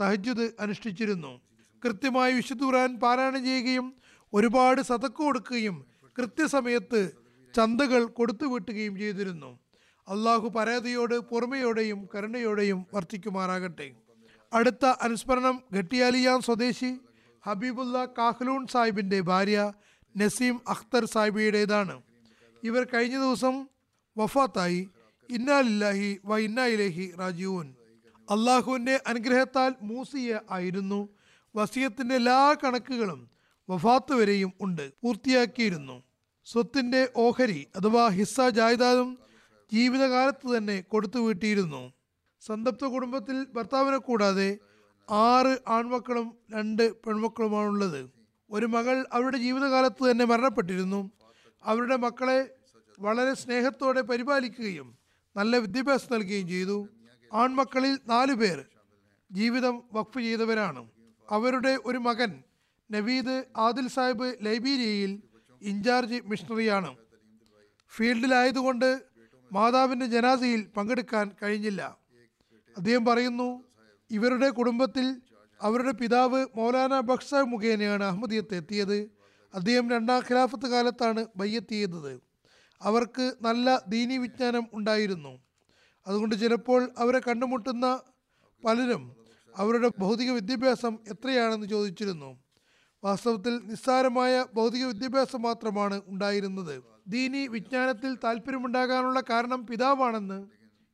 തഹജുദ് അനുഷ്ഠിച്ചിരുന്നു. കൃത്യമായി വിശുദ്ധ ഖുർആൻ പാരായണം ചെയ്യുകയും ഒരുപാട് സതക്ക് കൊടുക്കുകയും കൃത്യസമയത്ത് ചന്തകൾ കൊടുത്തു വിട്ടുകയും ചെയ്തിരുന്നു. അള്ളാഹു പരാതിയോട് പുറമയോടെയും കരുണയോടെയും വർത്തിക്കുമാറാകട്ടെ. അടുത്ത അനുസ്മരണം ഘട്ടിയാലിയാൻ സ്വദേശി ഹബീബുല്ല കാഹ്ലൂൺ സാഹിബിന്റെ ഭാര്യ നസീം അഖ്തർ സാഹിബിയുടേതാണ്. ഇവർ കഴിഞ്ഞ ദിവസം വഫാത്തായി. ഇന്നാലില്ലാഹി വ ഇന്നായിലേഹി റാജീവൻ അള്ളാഹുവിന്റെ അനുഗ്രഹത്താൽ മൂസിയ ആയിരുന്നു. വസീയത്തിന്റെ എല്ലാ കണക്കുകളും വഫാത്ത് വരെയും ഉണ്ട് പൂർത്തിയാക്കിയിരുന്നു. സ്വത്തിന്റെ ഓഹരി അഥവാ ഹിസ്സ ജായ്താദും ജീവിതകാലത്ത് തന്നെ കൊടുത്തു വീട്ടിയിരുന്നു. സന്തപ്ത കുടുംബത്തിൽ ഭർത്താവിനെ കൂടാതെ ആറ് ആൺമക്കളും രണ്ട് പെൺമക്കളുമാണുള്ളത്. ഒരു മകൾ അവരുടെ ജീവിതകാലത്ത് തന്നെ മരണപ്പെട്ടിരുന്നു. അവരുടെ മക്കളെ വളരെ സ്നേഹത്തോടെ പരിപാലിക്കുകയും നല്ല വിദ്യാഭ്യാസം നൽകുകയും ചെയ്തു. ആൺമക്കളിൽ നാലു പേർ ജീവിതം വഖഫ് ചെയ്തവരാണ്. അവരുടെ ഒരു മകൻ നവീദ് ആദിൽ സാഹിബ് ലൈബീരിയയിൽ ഇൻചാർജ് മിഷണറിയാണ്. ഫീൽഡിലായതുകൊണ്ട് മാതാവിന്റെ ജനാസയിൽ പങ്കെടുക്കാൻ കഴിഞ്ഞില്ല. അദ്ദേഹം പറയുന്നു ഇവരുടെ കുടുംബത്തിൽ അവരുടെ പിതാവ് മൗലാന ബക്സ മുഖേനയാണ് അഹമ്മദിയത്ത് എത്തിയത് അദ്ദേഹം രണ്ടാം ഖിലാഫത്ത് കാലത്താണ് ബയ്യത്ത് ചെയ്തത് അവർക്ക് നല്ല ദീനി വിജ്ഞാനം ഉണ്ടായിരുന്നു. അതുകൊണ്ട് ചിലപ്പോൾ അവരെ കണ്ടുമുട്ടുന്ന പലരും അവരുടെ ഭൗതിക വിദ്യാഭ്യാസം എത്രയാണെന്ന് ചോദിച്ചിരുന്നു. വാസ്തവത്തിൽ നിസ്സാരമായ ഭൗതിക വിദ്യാഭ്യാസം മാത്രമാണ് ഉണ്ടായിരുന്നത്. ദീനി വിജ്ഞാനത്തിൽ താല്പര്യമുണ്ടാകാനുള്ള കാരണം പിതാവാണെന്ന്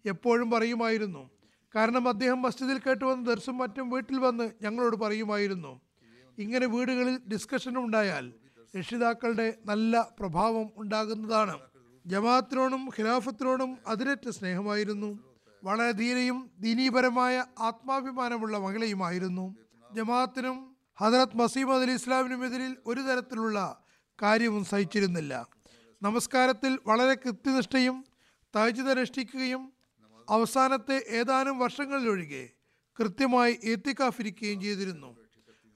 എപ്പോഴും പറയുമായിരുന്നു. കാരണം അദ്ദേഹം മസ്ജിദിൽ കേട്ടുവന്ന് ദർശം മറ്റും വീട്ടിൽ വന്ന് ഞങ്ങളോട് പറയുമായിരുന്നു ഇങ്ങനെ വീടുകളിൽ ഡിസ്കഷൻ ഉണ്ടായാൽ രക്ഷിതാക്കളുടെ നല്ല പ്രഭാവം ഉണ്ടാകുന്നതാണ്. ജമാഅത്തിനോടും ഖിലാഫത്തിനോടും അതിരറ്റ സ്നേഹമായിരുന്നു. വളരെ ധീരയും ദീനീപരമായ ആത്മാഭിമാനമുള്ള മകളെയുമായിരുന്നു ജമാഅത്തിനും ഹജറത് മസീമദ് അലി ഇസ്ലാമിനും എതിരിൽ ഒരു തരത്തിലുള്ള കാര്യവും സഹിച്ചിരുന്നില്ല. നമസ്കാരത്തിൽ വളരെ കൃത്യനിഷ്ഠയും തഹജിത അനുഷ്ഠിക്കുകയും അവസാനത്തെ ഏതാനും വർഷങ്ങളിലൊഴികെ കൃത്യമായി ഏത്തിക്കാഫിരിക്കുകയും ചെയ്തിരുന്നു.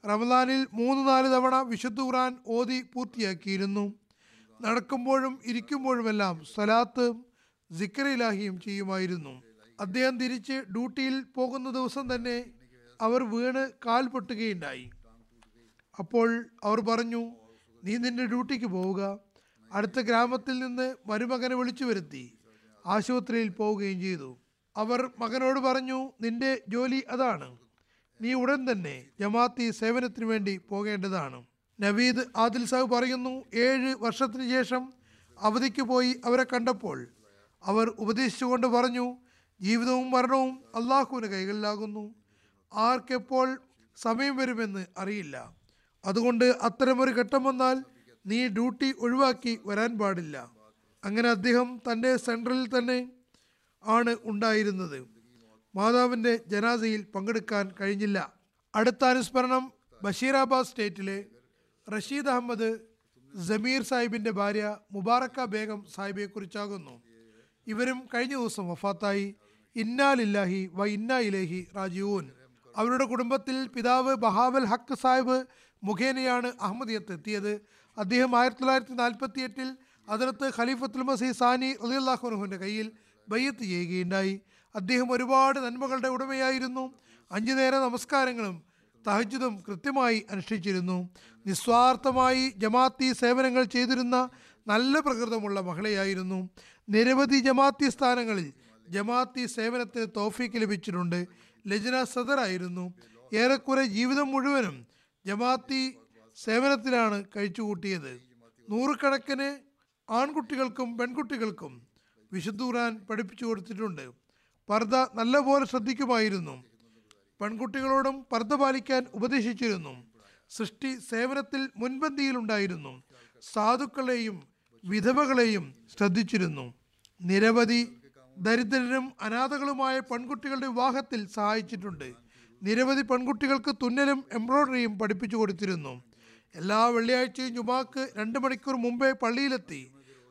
റമദാനിൽ മൂന്ന് നാല് തവണ വിശുദ്ധ ഖുറാൻ ഓതി പൂർത്തിയാക്കിയിരുന്നു. നടക്കുമ്പോഴും ഇരിക്കുമ്പോഴുമെല്ലാം സ്വലാത്ത് ജിക്കറിലാഹിയും ചെയ്യുമായിരുന്നു. അദ്ദേഹം തിരിച്ച് ഡ്യൂട്ടിയിൽ പോകുന്ന ദിവസം തന്നെ അവർ വീണ് കാൽ പൊട്ടുകയുണ്ടായി. അപ്പോൾ അവർ പറഞ്ഞു നീ നിന്റെ ഡ്യൂട്ടിക്ക് പോവുക. അടുത്ത ഗ്രാമത്തിൽ നിന്ന് മരുമകനെ വിളിച്ചു വരുത്തി. ആശുപത്രിയിൽ പോവുകയും ചെയ്തു. അവർ മകനോട് പറഞ്ഞു നിന്റെ ജോലി അതാണ്. നീ ഉടൻ തന്നെ ജമാഅത്തി സേവനത്തിന് വേണ്ടി പോകേണ്ടതാണ്. നവീദ് ആദിൽ സാഹു പറയുന്നു ഏഴ് വർഷത്തിന് ശേഷം അവധിക്ക് പോയി അവരെ കണ്ടപ്പോൾ അവർ ഉപദേശിച്ചുകൊണ്ട് പറഞ്ഞു ജീവിതവും മരണവും അള്ളാഹുവിന് കൈകളിലാകുന്നു. ആർക്കെപ്പോൾ സമയം വരുമെന്ന് അറിയില്ല. അതുകൊണ്ട് അത്തരമൊരു ഘട്ടം വന്നാൽ നീ ഡ്യൂട്ടി ഒഴിവാക്കി വരാൻ പാടില്ല. അങ്ങനെ അദ്ദേഹം തന്റെ സെൻട്രലിൽ തന്നെ ആണ് ഉണ്ടായിരുന്നത്. മാതാവിന്റെ ജനാസയിൽ പങ്കെടുക്കാൻ കഴിഞ്ഞില്ല. അടുത്ത അനുസ്മരണം ബഷീറാബാദ് സ്റ്റേറ്റിലെ റഷീദ് അഹമ്മദ് ജമീർ സാഹിബിന്റെ ഭാര്യ മുബാറക്ക ബേഗം സാഹിബിയെക്കുറിച്ചാകുന്നു. ഇവരും കഴിഞ്ഞ ദിവസം വഫാത്തായി. ഇന്നാലില്ലാഹി വ ഇന്നാ ഇലേഹി റാജീവൂൻ അവരുടെ കുടുംബത്തിൽ പിതാവ് ബഹാവൽ ഹക്ക് സാഹിബ് മുഖേനയാണ് അഹമ്മദിയത്ത് എത്തിയത് അദ്ദേഹം ആയിരത്തി തൊള്ളായിരത്തി നാൽപ്പത്തി എട്ടിൽ അതിർത്ത് ഖലീഫത്തുൽ മസീ സാനി അലിഅള്ളാഹുനുഹുവിന്റെ കയ്യിൽ ബയ്യത്ത് ചെയ്യുകയുണ്ടായി. അദ്ദേഹം ഒരുപാട് നന്മകളുടെ ഉടമയായിരുന്നു. അഞ്ചു നേര നമസ്കാരങ്ങളും തഹജുദും കൃത്യമായി അനുഷ്ഠിച്ചിരുന്നു. നിസ്വാർത്ഥമായി ജമാഅത്തി സേവനങ്ങൾ ചെയ്തിരുന്ന നല്ല പ്രകൃതമുള്ള മഹളയായിരുന്നു. നിരവധി ജമാഅത്തി സ്ഥാനങ്ങളിൽ ജമാഅത്തി സേവനത്തിന് തോഫീക്ക് ലഭിച്ചിട്ടുണ്ട്. ലജന സദറായിരുന്നു ഏറെക്കുറെ ജീവിതം മുഴുവനും ജമാഅത്തി സേവനത്തിലാണ് കഴിച്ചുകൂട്ടിയത്. നൂറുകണക്കിന് ആൺകുട്ടികൾക്കും പെൺകുട്ടികൾക്കും വിശുദ്ധ ഖുർആൻ പഠിപ്പിച്ചു കൊടുത്തിട്ടുണ്ട്. പർദ്ദ നല്ലപോലെ ശ്രദ്ധിക്കുമായിരുന്നു. പെൺകുട്ടികളോടും പർദ്ദ പാലിക്കാൻ ഉപദേശിച്ചിരുന്നു. സൃഷ്ടി സേവനത്തിൽ മുൻപന്തിയിലുണ്ടായിരുന്നു. സാധുക്കളെയും വിധവകളെയും ശ്രദ്ധിച്ചിരുന്നു. നിരവധി ദരിദ്രരും അനാഥകളുമായ പെൺകുട്ടികളുടെ വിവാഹത്തിൽ സഹായിച്ചിട്ടുണ്ട്. നിരവധി പെൺകുട്ടികൾക്ക് തുന്നലും എംബ്രോയ്ഡറിയും പഠിപ്പിച്ചു കൊടുത്തിരുന്നു. എല്ലാ വെള്ളിയാഴ്ചയും ജുമാക്ക് രണ്ട് മണിക്കൂർ മുമ്പേ പള്ളിയിലെത്തി.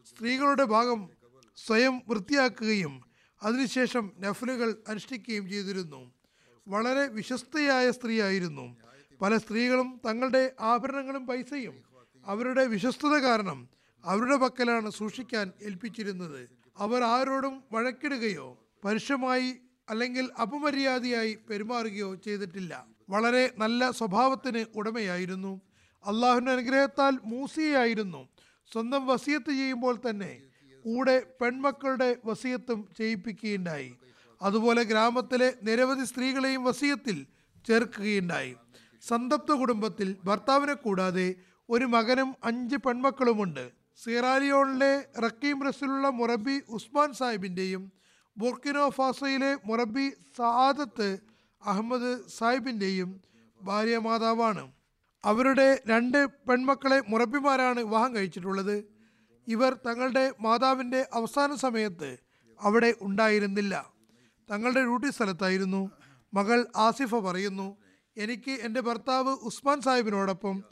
സ്ത്രീകളുടെ ഭാഗം സ്വയം വൃത്തിയാക്കുകയും അതിനുശേഷം നഫലുകൾ അനുഷ്ഠിക്കുകയും ചെയ്തിരുന്നു. വളരെ വിശ്വസ്തയായ സ്ത്രീയായിരുന്നു. പല സ്ത്രീകളും തങ്ങളുടെ ആഭരണങ്ങളും പൈസയും അവരുടെ വിശ്വസ്തത കാരണം അവരുടെ പക്കലാണ് സൂക്ഷിക്കാൻ ഏൽപ്പിച്ചിരുന്നത്. അവർ ആരോടും വഴക്കിടുകയോ പരുഷമായി അല്ലെങ്കിൽ അപമര്യാദയായി പെരുമാറുകയോ ചെയ്തിട്ടില്ല. വളരെ നല്ല സ്വഭാവത്തിന് ഉടമയായിരുന്നു. അള്ളാഹുവിന്റെ അനുഗ്രഹത്താൽ മൂസിയായിരുന്നു സ്വന്തം വസിയത്ത് ചെയ്യുമ്പോൾ തന്നെ കൂടെ പെൺമക്കളുടെ വസീയത്തും ചെയ്യിപ്പിക്കുകയുണ്ടായി. അതുപോലെ ഗ്രാമത്തിലെ നിരവധി സ്ത്രീകളെയും വസീയത്തിൽ ചേർക്കുകയുണ്ടായി. സന്തപ്ത കുടുംബത്തിൽ ഭർത്താവിനെ കൂടാതെ ഒരു മകനും അഞ്ച് പെൺമക്കളുമുണ്ട്. സിറാലിയോണിലെ റക്കീം റസിലുള്ള മുറബി ഉസ്മാൻ സാഹിബിന്റെയും ബുർക്കിനോ ഫാസയിലെ മുറബി സആദത്ത് അഹമ്മദ് സാഹിബിന്റെയും ഭാര്യ മാതാവാണ്. അവരുടെ രണ്ട് പെൺമക്കളെ മുറബിമാരാണ് വിവാഹം കഴിച്ചിട്ടുള്ളത്. ഇവർ തങ്ങളുടെ മാതാവിന്റെ അവസാന സമയത്ത് അവിടെ ഉണ്ടായിരുന്നില്ല. തങ്ങളുടെ ഡ്യൂട്ടി സ്ഥലത്തായിരുന്നു. മകൾ ആസിഫ പറയുന്നു എനിക്ക് എന്റെ ഭർത്താവ് ഉസ്മാൻ സാഹിബിനോടൊപ്പം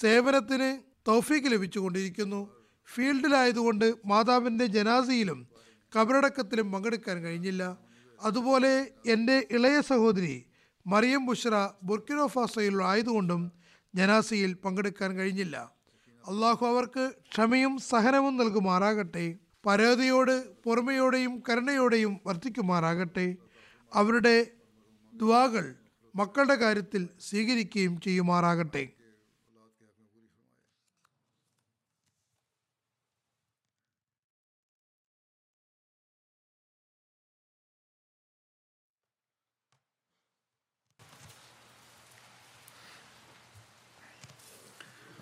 സേവനത്തിന് തൗഫീക്ക് ലഭിച്ചുകൊണ്ടിരിക്കുന്നു. ഫീൽഡിലായതുകൊണ്ട് മാതാവിന്റെ ജനാസിയിലും കബറടക്കത്തിലും പങ്കെടുക്കാൻ കഴിഞ്ഞില്ല. അതുപോലെ എന്റെ ഇളയ സഹോദരി മറിയം ബുഷ്ര ബുർക്കിനോ ഫാസയിൽ ആയതുകൊണ്ടും ജനാസിയിൽ പങ്കെടുക്കാൻ കഴിഞ്ഞില്ല. അള്ളാഹു അവർക്ക് ക്ഷമയും സഹനവും നൽകുമാറാകട്ടെ. പരാതിയോട് പുറമയോടെയും കരുണയോടെയും വർദ്ധിക്കുമാറാകട്ടെ അവരുടെ ദ്വാകൾ മക്കളുടെ കാര്യത്തിൽ സ്വീകരിക്കുകയും ചെയ്യുമാറാകട്ടെ.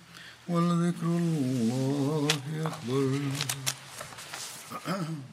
ولذكر الله أكبر.